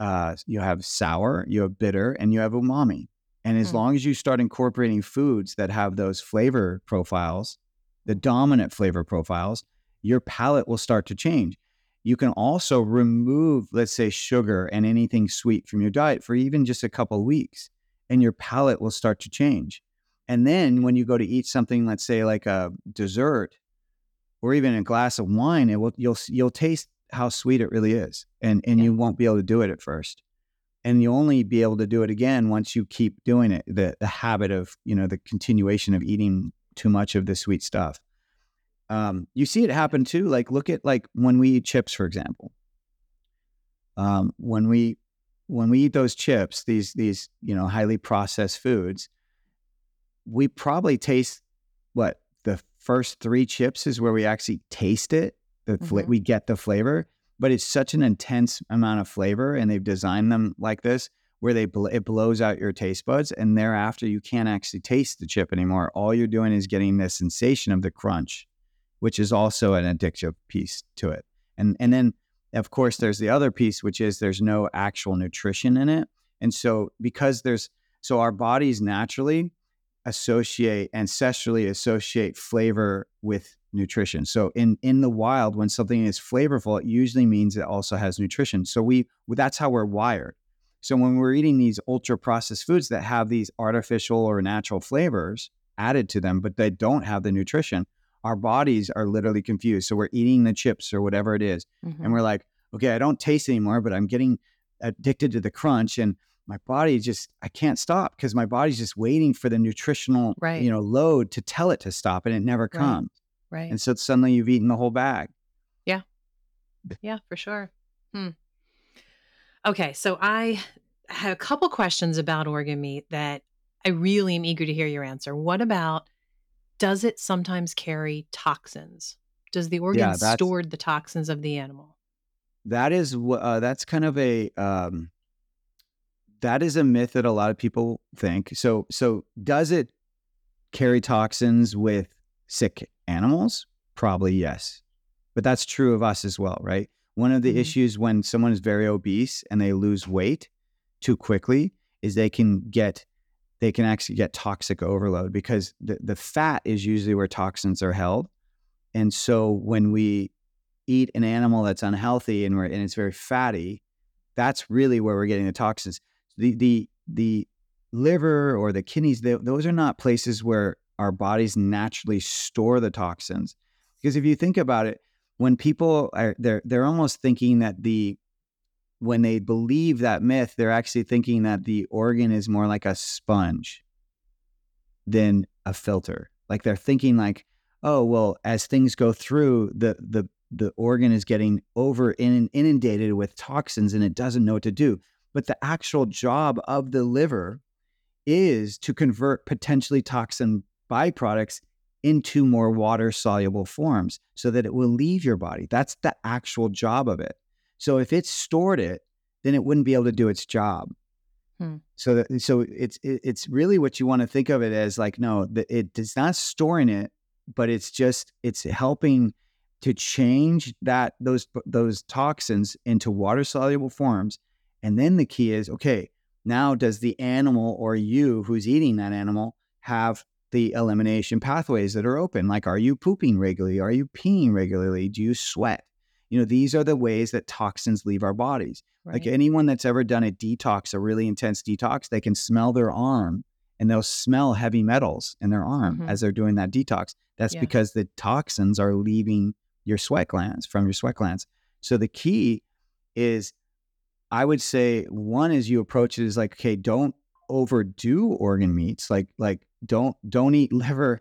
uh, you have sour, you have bitter, and you have umami. And as Mm. long as you start incorporating foods that have those flavor profiles, the dominant flavor profiles, your palate will start to change. You can also remove, let's say, sugar and anything sweet from your diet for even just a couple of weeks, and your palate will start to change. And then when you go to eat something, let's say like a dessert or even a glass of wine, it will you'll you'll taste how sweet it really is, and and Yeah. you won't be able to do it at first, and you only be able to do it again once you keep doing it. The the habit of you know the continuation of eating too much of the sweet stuff. Um, you see it happen too. Like look at like when we eat chips, for example. Um, when we when we eat those chips, these these you know highly processed foods, we probably taste what the first three chips is where we actually taste it. The Mhm. we get the flavor, but it's such an intense amount of flavor, and they've designed them like this where they bl- it blows out your taste buds, and thereafter you can't actually taste the chip anymore. All you're doing is getting the sensation of the crunch, which is also an addictive piece to it. And and then of course there's the other piece, which is there's no actual nutrition in it, and so because there's so our bodies naturally associate ancestrally associate flavor with nutrition. So in in the wild, when something is flavorful, it usually means it also has nutrition. So we that's how we're wired. So when we're eating these ultra processed foods that have these artificial or natural flavors added to them, but they don't have the nutrition, our bodies are literally confused. So we're eating the chips or whatever it is, Mhm. and we're like, okay, I don't taste anymore, but I'm getting addicted to the crunch and my body just I can't stop because my body's just waiting for the nutritional Right. you know load to tell it to stop and it never comes. right. And so suddenly you've eaten the whole bag. Yeah, Yeah, for sure. Hmm. Okay, so I have a couple questions about organ meat that I really am eager to hear your answer. What about does it sometimes carry toxins? Does the organ that's- store the toxins of the animal? That is uh, that's kind of a um, that is a myth that a lot of people think. So so does it carry toxins with sick animals? Probably yes. But that's true of us as well, right? One of the Mhm. issues when someone is very obese and they lose weight too quickly is they can get they can actually get toxic overload because the, the fat is usually where toxins are held. And so when we eat an animal that's unhealthy and we're and it's very fatty, that's really where we're getting the toxins. The the the liver or the kidneys, they, those are not places where our bodies naturally store the toxins. Because if you think about it, when people are they're they're almost thinking that the when they believe that myth, they're actually thinking that the organ is more like a sponge than a filter. Like they're thinking like, oh well, as things go through, the the the organ is getting over inundated with toxins and it doesn't know what to do. But the actual job of the liver is to convert potentially toxin byproducts into more water soluble forms so that it will leave your body. That's the actual job of it. So if it stored it, then it wouldn't be able to do its job. Hmm. So that, so it's it, it's really what you want to think of it as like no, it is not storing it, but it's just it's helping to change that those those toxins into water soluble forms. And then the key is okay, now does the animal or you who's eating that animal have the elimination pathways that are open. Like, are you pooping regularly? Are you peeing regularly? Do you sweat? You know, these are the ways that toxins leave our bodies. Right. Like anyone that's ever done a detox, a really intense detox, they can smell their arm and they'll smell heavy metals in their arm mm-hmm. as they're doing that detox. That's yeah. because the toxins are leaving your sweat glands from your sweat glands. So the key is, I would say, one is you approach it is like, okay, don't overdo organ meats. Like, like don't don't eat liver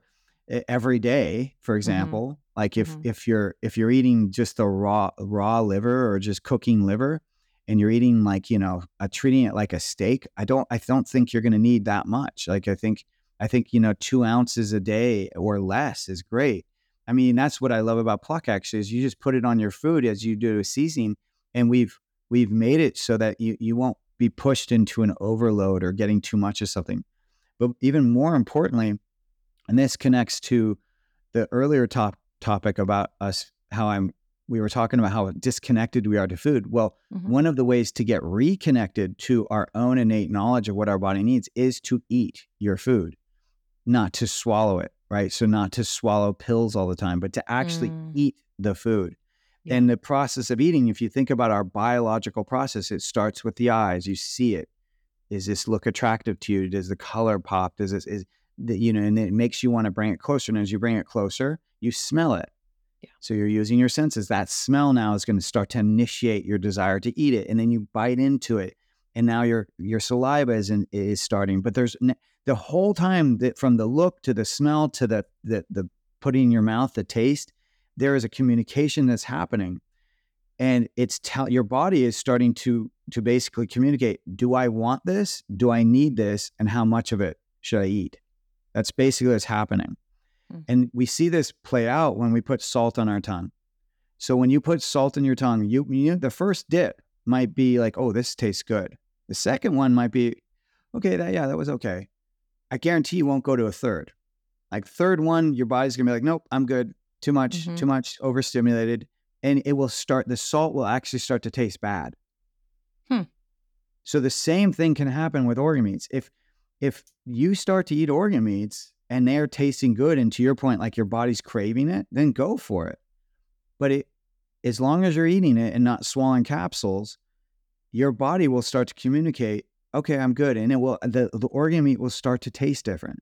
every day for mm-hmm. example mm-hmm. like if mm-hmm. if you're if you're eating just the raw raw liver or just cooking liver and you're eating like you know uh, treating it like a steak i don't i don't think you're going to need that much like i think i think you know two ounces a day or less is great i mean that's what i love about pluck actually is you just put it on your food as you do a seasoning and we've we've made it so that you you won't be pushed into an overload or getting too much of something but even more importantly, and this connects to the earlier top topic about us, how I'm we were talking about how disconnected we are to food. Well, mm-hmm. one of the ways to get reconnected to our own innate knowledge of what our body needs is to eat your food, not to swallow it, right? So, not to swallow pills all the time, but to actually mm. eat the food. Yeah. And the process of eating, if you think about our biological process, it starts with the eyes. You see it, is this look attractive to you? Does the color pop? Does this is the, you know, and it makes you want to bring it closer. And as you bring it closer, you smell it. Yeah. So you're using your senses. That smell now is going to start to initiate your desire to eat it, and then you bite into it, and now your your saliva is in, is starting. But there's the whole time that from the look to the smell to the the the putting in your mouth, the taste, there is a communication that's happening and it's tell your body is starting to to basically communicate do i want this? Do i need this? And how much of it should i eat? That's basically what's happening. Mm. and we see this play out when we put salt on our tongue. So when you put salt in your tongue you, you the first dip might be like oh this tastes good. The second one might be okay that yeah that was okay. I guarantee you won't go to a third. Like third one your body's gonna be like nope i'm good. Too much mm-hmm. too much overstimulated and it will start the salt will actually start to taste bad. Hmm. So the same thing can happen with organ meats. If if you start to eat organ meats and they're tasting good, and to your point, like your body's craving it, then go for it. But it as long as you're eating it and not swallowing capsules, your body will start to communicate, okay, I'm good. And it will the, the organ meat will start to taste different.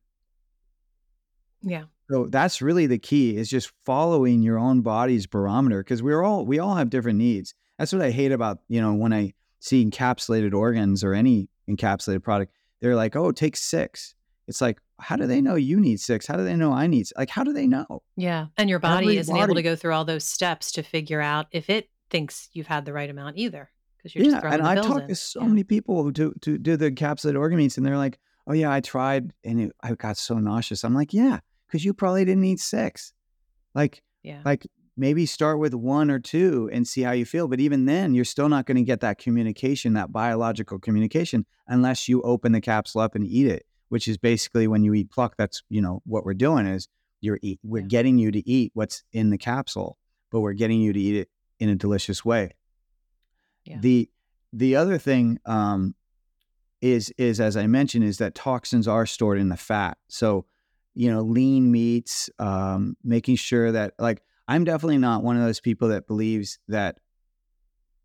Yeah. So that's really the key is just following your own body's barometer because we're all we all have different needs. That's what I hate about, you know, when I see encapsulated organs or any encapsulated product, they're like, "Oh, take 6." It's like, how do they know you need 6? How do they know I need like how do they know? Yeah. And your body Every isn't body. able to go through all those steps to figure out if it thinks you've had the right amount either because you're yeah, just throwing and I talk to so yeah. many people who do to do the encapsulated organ meats and they're like, "Oh yeah, I tried and it, I got so nauseous." I'm like, "Yeah, because you probably didn't eat six. Like, yeah. like maybe start with one or two and see how you feel. But even then, you're still not going to get that communication, that biological communication, unless you open the capsule up and eat it, which is basically when you eat pluck. That's you know what we're doing is you're eat, we're yeah. getting you to eat what's in the capsule, but we're getting you to eat it in a delicious way. Yeah. The the other thing um, is is as I mentioned is that toxins are stored in the fat. So you know, lean meats, um, making sure that like I'm definitely not one of those people that believes that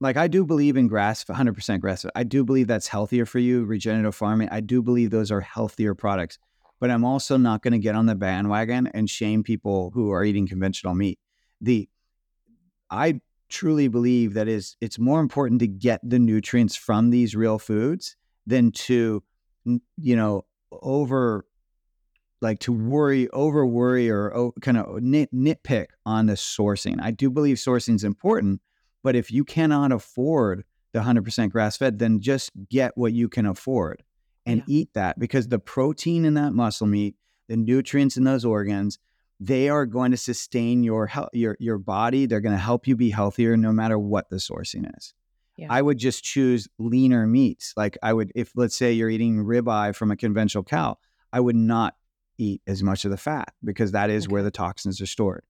like I do believe in grass 100% grass. I do believe that's healthier for you, regenerative farming. I do believe those are healthier products. But I'm also not going to get on the bandwagon and shame people who are eating conventional meat. The I truly believe that is it's more important to get the nutrients from these real foods than to you know over like to worry, over worry, or oh, kind of nit, nitpick on the sourcing. I do believe sourcing is important, but if you cannot afford the 100% grass fed, then just get what you can afford and Yeah. eat that because the protein in that muscle meat, the nutrients in those organs, they are going to sustain your health, your your body. They're going to help you be healthier no matter what the sourcing is. Yeah. I would just choose leaner meats. Like I would, if let's say you're eating ribeye from a conventional cow, I would not eat as much of the fat because that is where the toxins are stored.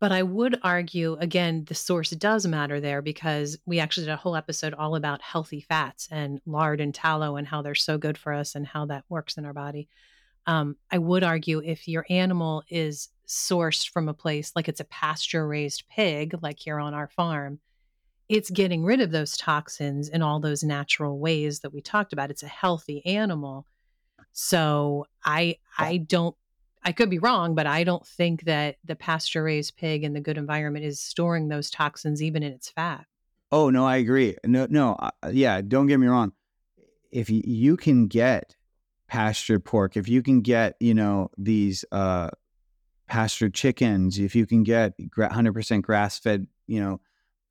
But I would argue, again, the source does matter there because we actually did a whole episode all about healthy fats and lard and tallow and how they're so good for us and how that works in our body. Um, I would argue if your animal is sourced from a place like it's a pasture raised pig, like here on our farm, it's getting rid of those toxins in all those natural ways that we talked about. It's a healthy animal. So I I don't I could be wrong, but I don't think that the pasture raised pig in the good environment is storing those toxins even in its fat. Oh no, I agree. No, no, uh, yeah. Don't get me wrong. If you, you can get pastured pork, if you can get you know these uh, pastured chickens, if you can get hundred percent grass fed, you know,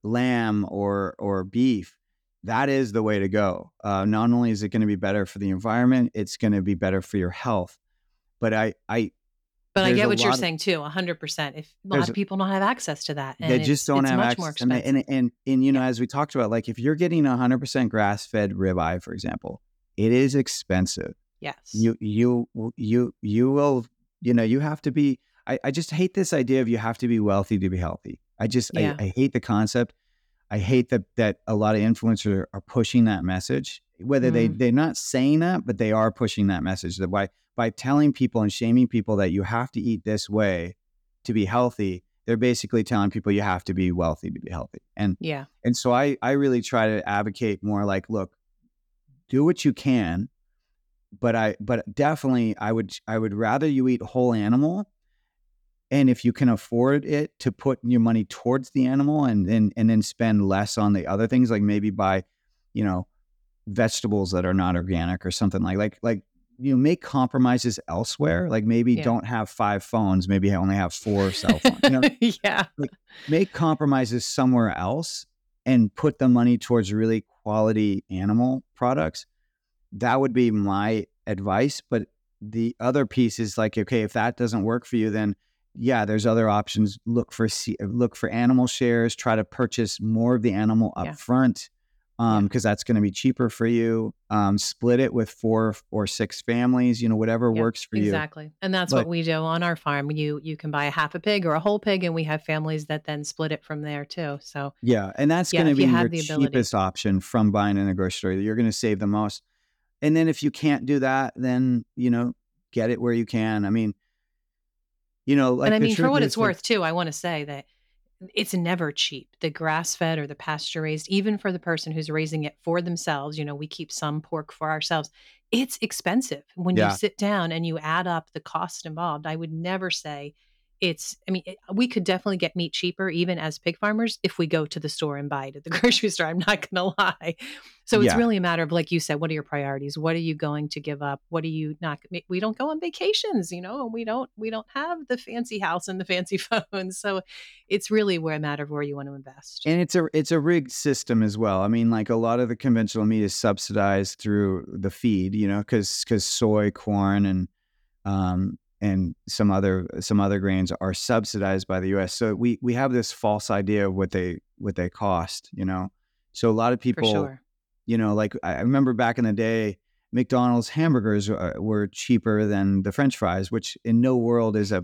lamb or or beef, that is the way to go. Uh, not only is it going to be better for the environment, it's going to be better for your health. But I, I, But I get what you're of- saying too, 100%. If a lot of people don't have access to that, and they it's- just don't have much more access. And, and and and you know, as we talked about, like if you're getting a hundred percent grass fed ribeye, for example, it is expensive. yes. You you you you will you know you have to be. I, I just hate this idea of you have to be wealthy to be healthy. I just Yeah. I, I hate the concept. I hate that that a lot of influencers are pushing that message. Whether they Mm. they're not saying that, but they are pushing that message that by by telling people and shaming people that you have to eat this way to be healthy, they're basically telling people you have to be wealthy to be healthy. And yeah. and so I I really try to advocate more like, look, do what you can, but I but definitely I would I would rather you eat whole animal. And if you can afford it to put your money towards the animal and then and then spend less on the other things, like maybe buy, you know, vegetables that are not organic or something like like like you know, make compromises elsewhere. Like maybe Yeah. don't have five phones, maybe I only have four cell phones. You know, *laughs* yeah. make compromises somewhere else and put the money towards really quality animal products that would be my advice but the other piece is like okay if that doesn't work for you then yeah there's other options look for look for animal shares try to purchase more of the animal up Yeah. front um Yeah. because that's going to be cheaper for you um split it with four or six families you know whatever Yeah, works for you Exactly. And that's But- what we do on our farm. You you can buy a half a pig or a whole pig and we have families that then split it from there too. So Yeah, and that's Yeah, going to be have your ability. cheapest option from buying in a grocery store. You're going to save the most. And then if you can't do that, then you know, get it where you can. I mean, you know, like and I mean, for what it's that- worth, too, I want to say that it's never cheap. The grass fed or the pasture raised, even for the person who's raising it for themselves, you know, we keep some pork for ourselves. It's expensive when Yeah. you sit down and you add up the cost involved. I would never say it's, I mean, it, we could definitely get meat cheaper, even as pig farmers, if we go to the store and buy it at the *laughs* grocery store. I'm not going to lie. So it's Yeah. really a matter of, like you said, what are your priorities? What are you going to give up? What are you not? We don't go on vacations, you know, and we don't we don't have the fancy house and the fancy *laughs* phone. So it's really where a matter of where you want to invest. and it's a it's a rigged system as well. I mean, like a lot of the conventional meat is subsidized through the feed, you know, because because soy, corn, and um and some other some other grains are subsidized by the U.S. So we we have this false idea of what they what they cost, you know. So a lot of people, sure. you know, like I remember back in the day, McDonald's hamburgers uh, were cheaper than the French fries, which in no world is a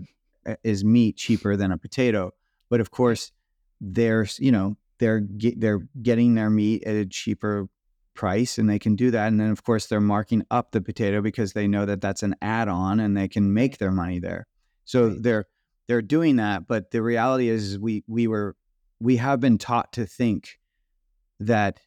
is meat cheaper than a potato. But of course, they're you know they're they're getting their meat at a cheaper price, and they can do that. And then of course they're marking up the potato because they know that that's an add-on, and they can make their money there. So Right. they're they're doing that. But the reality is, we we were we have been taught to think that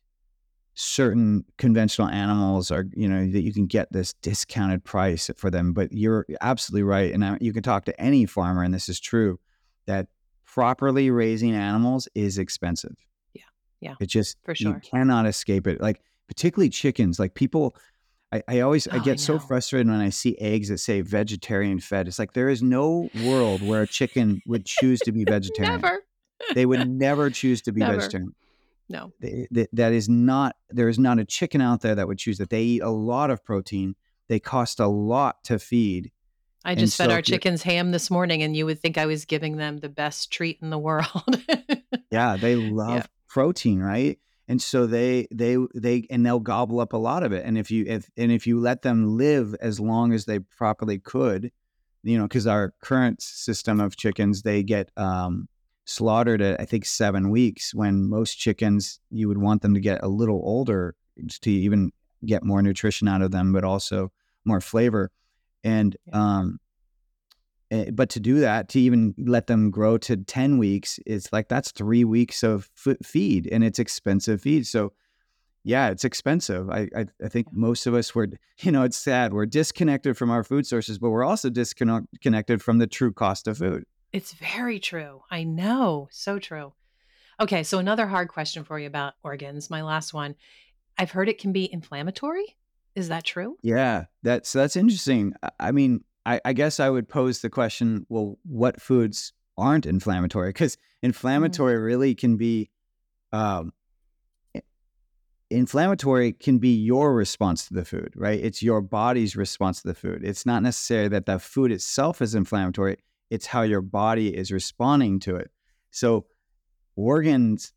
certain conventional animals are you know that you can get this discounted price for them but you're absolutely right and I, you can talk to any farmer and this is true that properly raising animals is expensive Yeah. Yeah. it just For sure you cannot escape it like particularly chickens like people I, I always Oh, I I get so frustrated when I see eggs that say vegetarian fed. It's like there is no world where a chicken would choose to be *laughs* vegetarian. Never. They would *laughs* never choose to be Never. vegetarian. No. They- that- that is not there is not a chicken out there that would choose that. They eat a lot of protein. They cost a lot to feed. I And just fed so our chickens ham this morning, and you would think I was giving them the best treat in the world. Yeah, they *laughs* love protein, right? And so they they they and they'll gobble up a lot of it. And if you if and if you let them live as long as they properly could, you know, because our current system of chickens, they get um, slaughtered at I think seven weeks. When most chickens, you would want them to get a little older to even get more nutrition out of them, but also more flavor. And um, Eh, but to do that, to even let them grow to 10 weeks, it's like that's three weeks of f- feed and it's expensive feed. So, yeah, it's expensive. I, I, I think most of us were, *laughs* you know, it's sad. We're disconnected from our food sources, but we're also disconnected from the true cost of food. it's very true. I know. So true. Okay. So, another hard question for you about organs. My last one. I've heard it can be inflammatory. Is that true? Yeah, that's that's interesting. I mean, I, I guess I would pose the question: Well, what foods aren't inflammatory? Because inflammatory really can be, um, inflammatory can be your response to the food, right? It's your body's response to the food. It's not necessarily that the food itself is inflammatory. It's how your body is responding to it. So, organs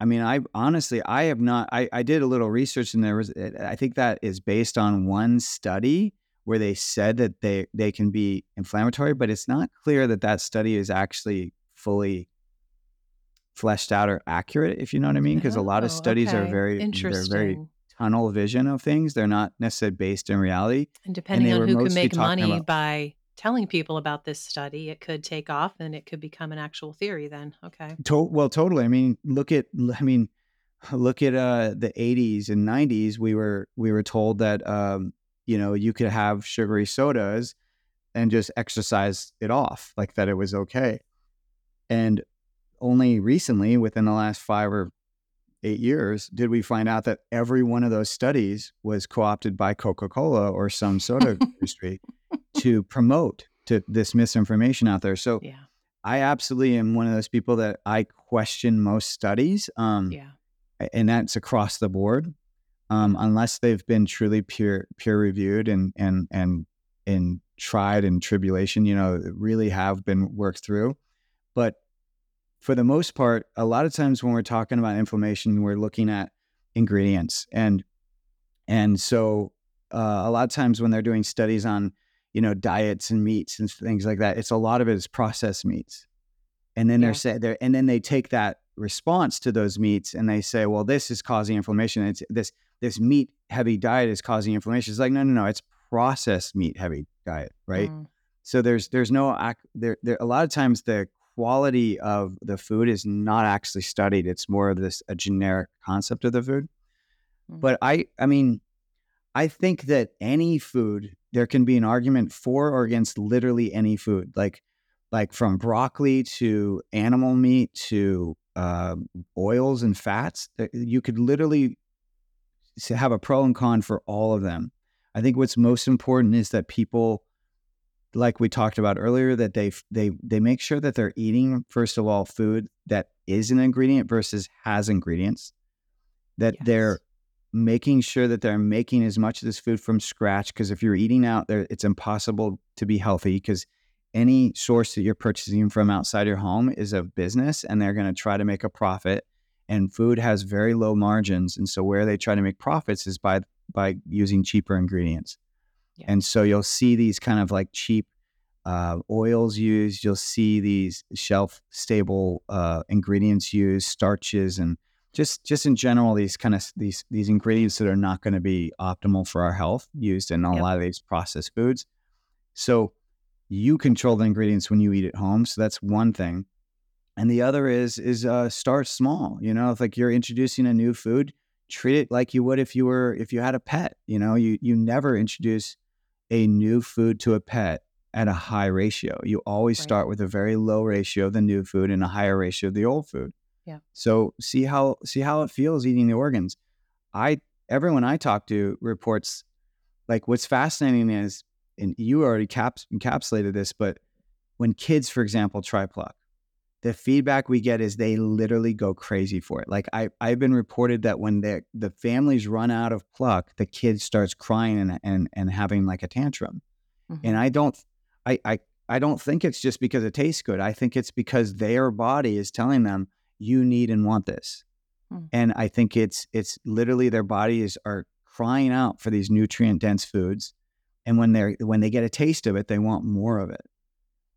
I mean, I honestly, I have not. I, I did a little research, and there was. I think that is based on one study where they said that they they can be inflammatory, but it's not clear that that study is actually fully fleshed out or accurate. If you know what I mean, because a lot of Oh, studies are okay. very they're interesting. very tunnel vision of things. They're not necessarily based in reality. and depending they on who can make money about- by telling people about this study, it could take off and it could become an actual theory. Then, okay. To- well, totally. I mean, look at. I mean, look at uh, the '80s and '90s. We were we were told that um, you know you could have sugary sodas and just exercise it off, like that it was okay. And only recently, within the last five or eight years, did we find out that every one of those studies was co-opted by Coca-Cola or some soda *laughs* industry to promote to this misinformation out there. So Yeah. I absolutely am one of those people that I question most studies, um, Yeah. and that's across the board, um, unless they've been truly peer peer reviewed and and and and tried in tribulation. You know, really have been worked through. But for the most part, a lot of times when we're talking about inflammation, we're looking at ingredients, and and so uh, a lot of times when they're doing studies on you know diets and meats and things like that, it's a lot of it is processed meats, and then Yeah. they're say they're and then they take that response to those meats and they say, well, this is causing inflammation. It's this this meat heavy diet is causing inflammation. It's like no, no, no, it's processed meat heavy diet, right? Mm, So there's there's no ac- there there a lot of times the quality of the food is not actually studied. It's more of this a generic concept of the food. Mm. But I I mean I think that any food there can be an argument for or against literally any food like like from broccoli to animal meat to uh, oils and fats you could literally have a pro and con for all of them. I think what's most important is that people like we talked about earlier that they they they make sure that they're eating first of all food that is an ingredient versus has ingredients that they're making sure that they're making as much of this food from scratch because if you're eating out there it's impossible to be healthy because any source that you're purchasing from outside your home is a business and they're going to try to make a profit and food has very low margins and so where they try to make profits is by by using cheaper ingredients Yeah. and so you'll see these kind of like cheap uh, oils used you'll see these shelf stable uh, ingredients used starches and just just in general these kind of these these ingredients that are not going to be optimal for our health used in a Yep. lot of these processed foods so you control the ingredients when you eat at home so that's one thing and the other is is uh, start small you know if like you're introducing a new food treat it like you would if you were if you had a pet you know you you never introduce a new food to a pet at a high ratio you always Right. start with a very low ratio of the new food and a higher ratio of the old food Yeah. so see how see how it feels eating the organs i everyone i talk to reports like what's fascinating is, and you already caps, encapsulated this, but when kids, for example, try pluck, the feedback we get is they literally go crazy for it. Like I, I've been reported that when the the families run out of pluck, the kid starts crying and and, and having like a tantrum. Mm-hmm. And I don't, I, I, I don't think it's just because it tastes good. I think it's because their body is telling them you need and want this. Mm-hmm. And I think it's it's literally their bodies are crying out for these nutrient dense foods. And when they're when they get a taste of it, they want more of it.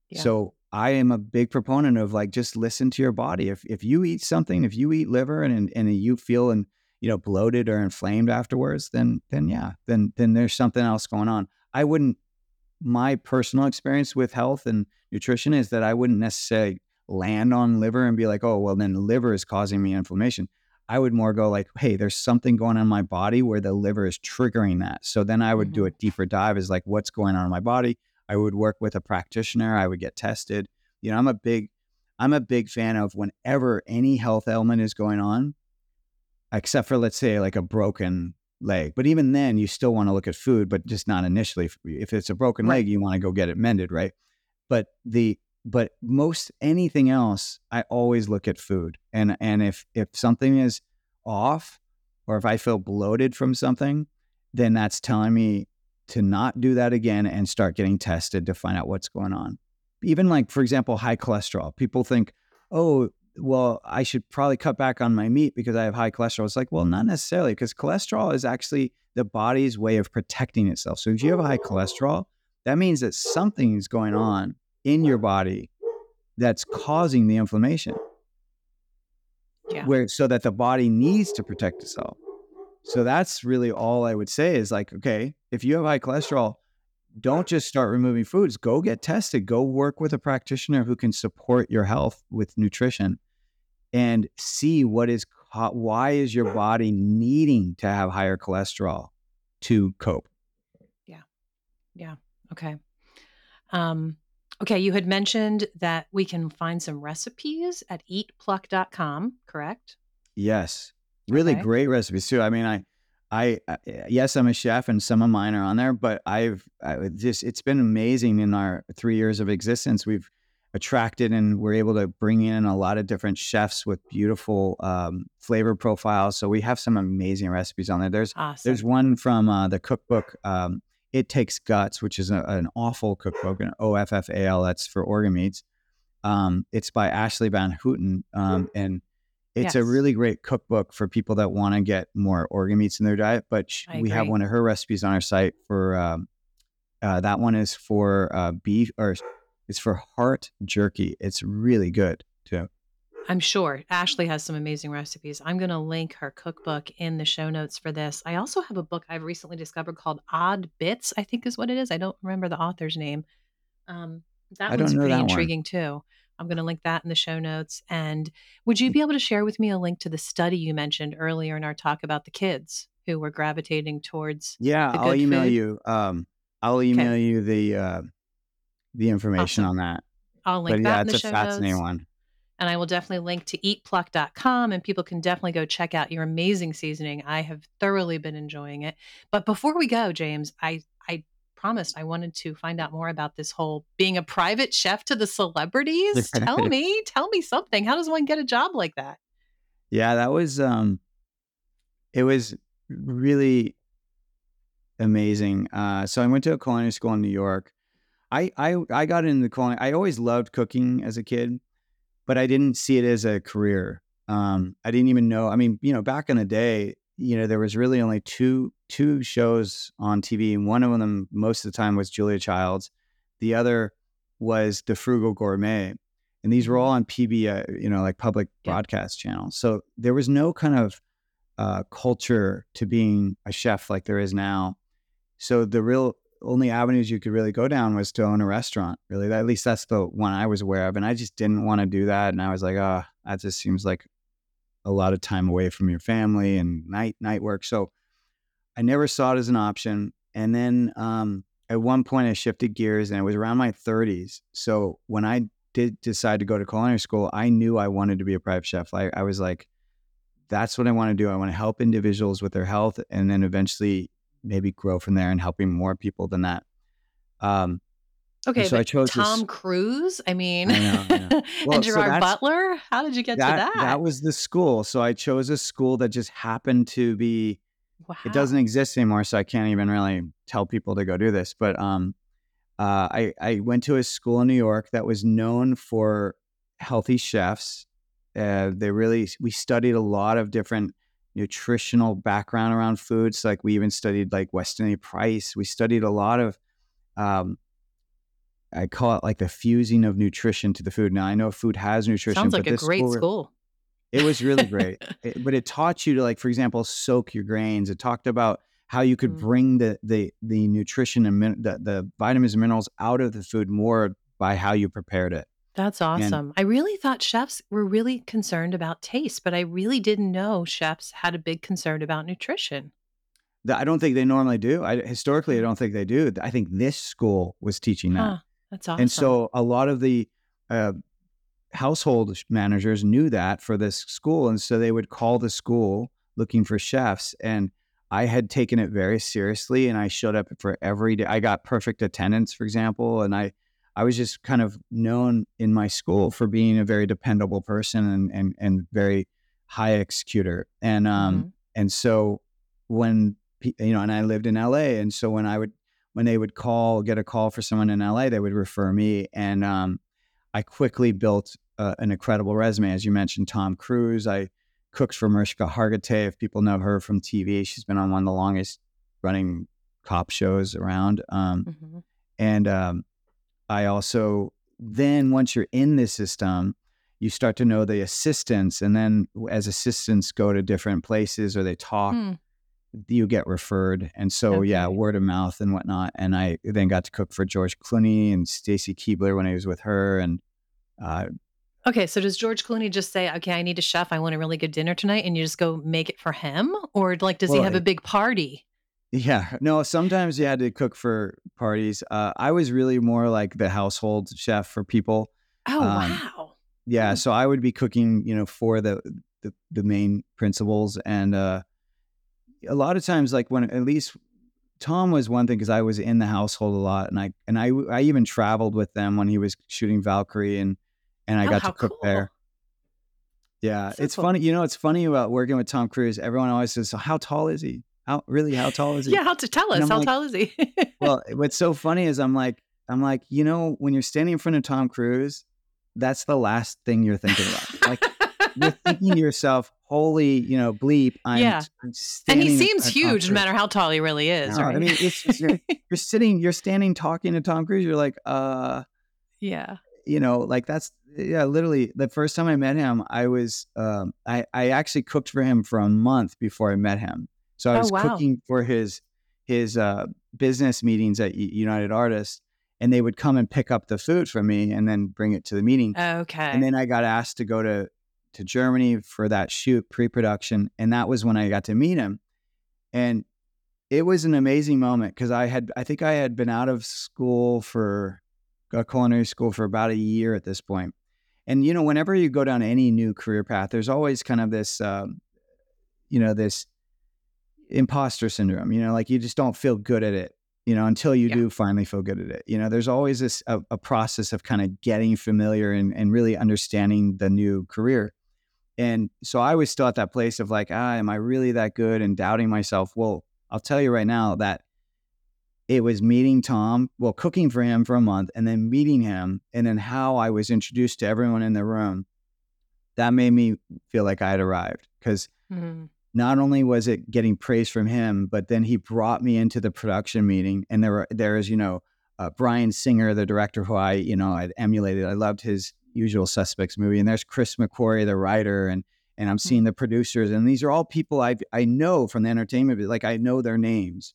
Yeah. So I am a big proponent of like just listen to your body. If if you eat something, if you eat liver and and you feel and you know bloated or inflamed afterwards, then then yeah, then then there's something else going on. I wouldn't my personal experience with health and nutrition is that I wouldn't necessarily land on liver and be like, oh, well, then liver is causing me inflammation. I would more go like, hey, there's something going on in my body where the liver is triggering that. So then I would mm-hmm. do a deeper dive is like, what's going on in my body? I would work with a practitioner. I would get tested. You know, I'm a big, I'm a big fan of whenever any health ailment is going on, except for let's say like a broken leg. But even then, you still want to look at food, but just not initially. If it's a broken leg, you want to go get it mended, right? But the but most anything else, I always look at food, and and if if something is off, or if I feel bloated from something, then that's telling me to not do that again and start getting tested to find out what's going on. Even like, for example, high cholesterol. People think, oh, well, I should probably cut back on my meat because I have high cholesterol. It's like, well, not necessarily, because cholesterol is actually the body's way of protecting itself. So if you have a high cholesterol, that means that something is going on in your body that's causing the inflammation. Yeah. Where so that the body needs to protect itself. So that's really all I would say is like, okay, if you have high cholesterol, don't just start removing foods. Go get tested. Go work with a practitioner who can support your health with nutrition and see what is why is your body needing to have higher cholesterol to cope. Yeah. Yeah. Okay. Um okay, you had mentioned that we can find some recipes at eatpluck.com, correct? Yes. Really okay. great recipes too. I mean, I I uh, yes, I'm a chef, and some of mine are on there. But I've I just it's been amazing in our three years of existence. We've attracted and we're able to bring in a lot of different chefs with beautiful um, flavor profiles. So we have some amazing recipes on there. There's awesome. there's one from uh, the cookbook. Um, it takes guts, which is a, an awful cookbook, an O F F A L. That's for organ meats. Um, it's by Ashleigh Vanhouten, um, and it's yes. a really great cookbook for people that want to get more organ meats in their diet. But we have one of her recipes on our site for um, uh, that one is for uh, beef or it's for heart jerky. It's really good too. I'm sure Ashleigh has some amazing recipes. I'm going to link her cookbook in the show notes for this. I also have a book I've recently discovered called Odd Bits, I think is what it is. I don't remember the author's name. Um, that I one's pretty intriguing one. too. I'm going to link that in the show notes. And would you be able to share with me a link to the study you mentioned earlier in our talk about the kids who were gravitating towards? Yeah, I'll email food? you. Um, I'll email okay. you the uh, the information awesome. on that. I'll link but, that yeah, in the show notes. It's a fascinating one. And I will definitely link to eatpluck.com and people can definitely go check out your amazing seasoning. I have thoroughly been enjoying it. But before we go, James, I promised I wanted to find out more about this whole being a private chef to the celebrities. *laughs* tell me, tell me something. How does one get a job like that? Yeah, that was um it was really amazing. Uh so I went to a culinary school in New York. I I I got into culinary. I always loved cooking as a kid, but I didn't see it as a career. Um I didn't even know. I mean, you know, back in the day, you know, there was really only two two shows on TV, and one of them most of the time was Julia Childs. The other was The Frugal Gourmet, and these were all on PBS, you know, like public yeah. broadcast channels. So there was no kind of uh, culture to being a chef like there is now. So the real only avenues you could really go down was to own a restaurant. Really, at least that's the one I was aware of, and I just didn't want to do that. And I was like, oh, that just seems like a lot of time away from your family and night night work. So I never saw it as an option. And then um, at one point, I shifted gears, and it was around my 30s. So when I did decide to go to culinary school, I knew I wanted to be a private chef. I, I was like, that's what I want to do. I want to help individuals with their health, and then eventually maybe grow from there and helping more people than that. Um, Okay, so I chose this- Tom Cruise. I mean, I know, I know. *laughs* Well, and Gerard that's- Butler. How did you get that, to that? that was the school. So I chose a school that just happened to be wow. it doesn't exist anymore so i can't even really tell people to go do this but um uh, I, I went to a school in new york that was known for healthy chefs uh, they really we studied a lot of different nutritional background around foods like we even studied like weston a price we studied a lot of um, i call it like the fusing of nutrition to the food now i know food has nutrition Sounds like a great school- school. It was really great, *laughs* It- but it taught you to like, for example, soak your grains. It talked about how you could Mm. bring the the the nutrition and min- the, the vitamins and minerals out of the food more by how you prepared it. That's awesome. I really thought chefs were really concerned about taste, but I really didn't know chefs had a big concern about nutrition. That I don't think they normally do. I historically, I don't think they do. I think this school was teaching that, Huh. That's awesome. and so a lot of the uh, household managers knew that for this school, and so they would call the school looking for chefs. And I had taken it very seriously, and I showed up for every day. I got perfect attendance, for example, and I I was just kind of known in my school for being a very dependable person and and and very high executor. And um Mhm. and so when you know, and I lived in LA, and so when I would when they would call get a call for someone in LA, they would refer me, and um, I quickly built uh, an incredible resume. As you mentioned, Tom Cruise. I cooked for Mariska Hargitay. If people know her from TV, she's been on one of the longest running cop shows around. Um, Mhm. and um, I also then once you're in the system, you start to know the assistants, and then as assistants go to different places or they talk, Hmm. You get referred. And so yeah, word of mouth and whatnot. And I then got to cook for George Clooney and Stacy Keibler when I was with her, and uh, Okay, so does George Clooney just say, "Okay, I need a chef. I want a really good dinner tonight," and you just go make it for him, or like does he have a big party? Yeah, no, sometimes you had to cook for parties. Uh, I was really more like the household chef for people. Oh Um, wow! Yeah, Hmm. so I would be cooking, you know, for the the, the main principals, and uh, a lot of times, like when at least Tom was one thing because I was in the household a lot, and I and I I even traveled with them when he was shooting Valkyrie, and and I Oh, got to cook there. Yeah, So it's cool. funny. You know, it's funny about working with Tom Cruise. Everyone always says, "So how tall is he? How really? How tall is *laughs* he?" Yeah, how to tell us? How like- tall is he? *laughs* well, what's so funny is I'm like, I'm like, you know, when you're standing in front of Tom Cruise, that's the last thing you're thinking about. Like you're thinking to yourself, "Holy, you know, bleep!" I'm, Yeah. I'm and he seems front of Tom huge, no matter how tall he really is. No, I mean, just you're, *laughs* you're sitting, you're standing, talking to Tom Cruise. You're like, uh, yeah. you know, like that's yeah, literally the first time I met him, I was um I I actually cooked for him for a month before I met him. So I Oh, was wow. cooking for his his uh business meetings at United Artists and they would come and pick up the food from me and then bring it to the meeting. Okay. And then I got asked to go to to Germany for that shoot pre-production and that was when I got to meet him. And it was an amazing moment because I had I think I had been out of school for uh, culinary school for about a year at this point. And you know, whenever you go down any new career path, there's always kind of this, um, you know, this imposter syndrome. You know, like you just don't feel good at it. You know, until you Yeah. do finally feel good at it. You know, there's always this a, a process of kind of getting familiar and, and really understanding the new career. And so I was still at that place of like, ah, am I really that good? And doubting myself. Well, I'll tell you right now that it was meeting Tom, well, cooking for him for a month, and then meeting him, and then how I was introduced to everyone in the room. That made me feel like I had arrived because Mhm. not only was it getting praise from him, but then he brought me into the production meeting, and there were there is you know uh, Bryan Singer, the director who I you know I'd emulated. I loved his Usual Suspects movie, and there's Chris McQuarrie, the writer, and and I'm hmm. seeing the producers, and these are all people I I know from the entertainment, like I know their names,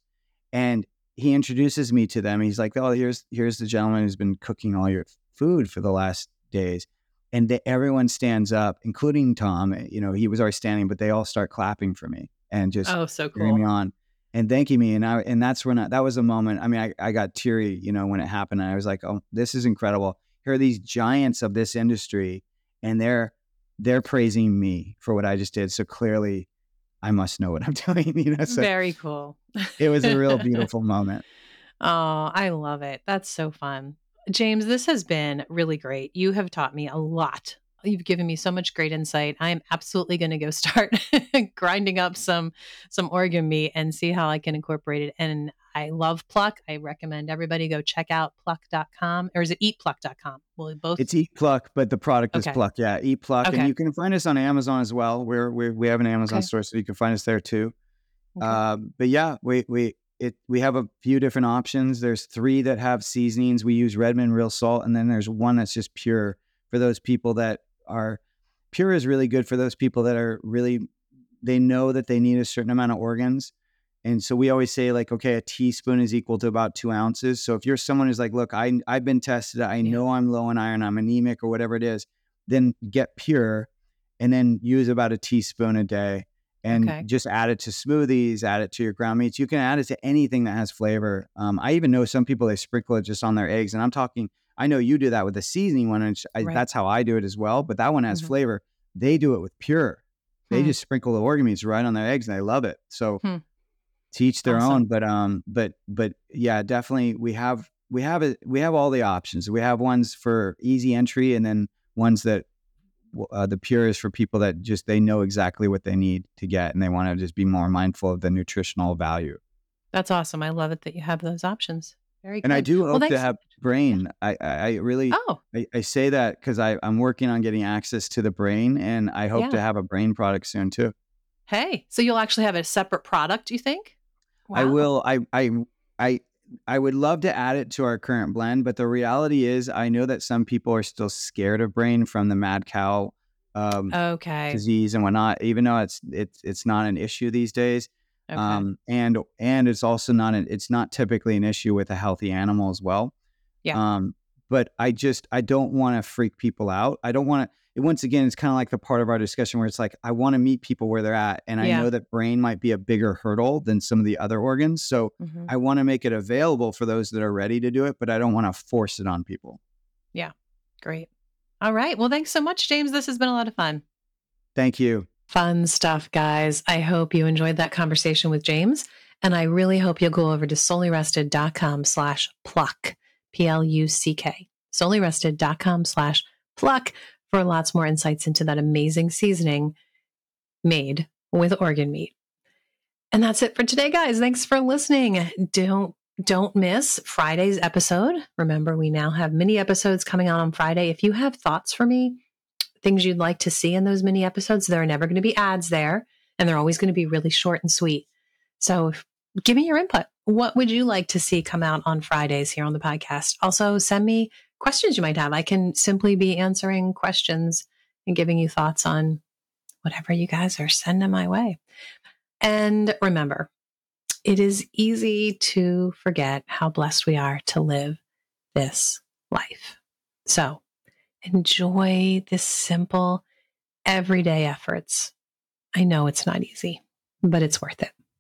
and he introduces me to them. He's like, "Oh, here's here's the gentleman who's been cooking all your food for the last days." And the, everyone stands up, including Tom. Eh, you know, he was already standing, but they all start clapping for me and just Oh, so cheering me on and thanking me. And I and that's when I, that was a moment. I mean, I, I got teary, you know, when it happened. And I was like, "Oh, this is incredible! Here are these giants of this industry, and they're they're praising me for what I just did. So clearly, I must know what I'm *laughs* doing. You know, so Very cool. it was a real *laughs* beautiful moment. Oh, I love it. That's so fun. James, this has been really great. You have taught me a lot. You've given me so much great insight. I am absolutely going to go *laughs* start grinding up some some organ meat and see how I can incorporate it. And I love Pluck. I recommend everybody go check out pluck.com or is it eatpluck.com? Will it both It's Eat Pluck, but the product is Pluck. Yeah, Eat Pluck, Okay. and you can find us on Amazon as well. We're, we're we have an Amazon Okay. store, so you can find us there too. Okay. Um, but yeah, we we it we have a few different options. There's three that have seasonings. We use Redmond real salt, and then there's one that's just pure for those people that are pure is really good for those people that are really they know that they need a certain amount of organs. And so we always say like, okay, a teaspoon is equal to about two ounces. So if you're someone who's like, look, I I've been tested, I know I'm low in iron, I'm anemic or whatever it is, then get pure, and then use about a teaspoon a day and Okay. just add it to smoothies, add it to your ground meats. You can add it to anything that has flavor. Um, I even know some people they sprinkle it just on their eggs, and I'm talking. I know you do that with the seasoning one, and I, Right. that's how I do it as well. But that one has Mhm. flavor. They do it with pure. They Hmm. just sprinkle the organ meats right on their eggs, and I love it. So Hmm. to each their Awesome. own. But um, but but yeah, definitely we have we have it. We have all the options. We have ones for easy entry, and then ones that uh, the pure is for people that just they know exactly what they need to get, and they want to just be more mindful of the nutritional value. That's awesome. I love it that you have those options. Very And I do Well, hope thanks to have brain. I I, I really. Oh, I, I say that because I'm working on getting access to the brain, and I hope to have a brain product soon too. hey. So you'll actually have a separate product, you think? I will. I I I I would love to add it to our current blend, but the reality is, I know that some people are still scared of brain from the mad cow um, Okay. disease and whatnot. Even though it's it's it's not an issue these days, Okay. um, and and it's also not an, it's not typically an issue with a healthy animal as well. Yeah. Um, but I just I don't want to freak people out. I don't want to. Once again, it's kind of like the part of our discussion where it's like I want to meet people where they're at, and I Yeah. know that brain might be a bigger hurdle than some of the other organs. So Mhm. I want to make it available for those that are ready to do it, but I don't want to force it on people. Yeah. Great. All right. Well, thanks so much, James. This has been a lot of fun. Thank you. Fun stuff, guys. I hope you enjoyed that conversation with James. And I really hope you'll go over to soulyrested.com slash pluck, P L U C K, soulyrested.com slash pluck for lots more insights into that amazing seasoning made with organ meat. And that's it for today, guys. Thanks for listening. Don't don't miss Friday's episode. Remember, we now have mini episodes coming out on Friday. If you have thoughts for me, things you'd like to see in those mini episodes, there are never going to be ads there, and they're always going to be really short and sweet. So give me your input. What would you like to see come out on Fridays here on the podcast? Also, send me questions you might have. I can simply be answering questions and giving you thoughts on whatever you guys are sending my way. And remember, it is easy to forget how blessed we are to live this life. So enjoy the simple, everyday efforts. I know it's not easy, but it's worth it.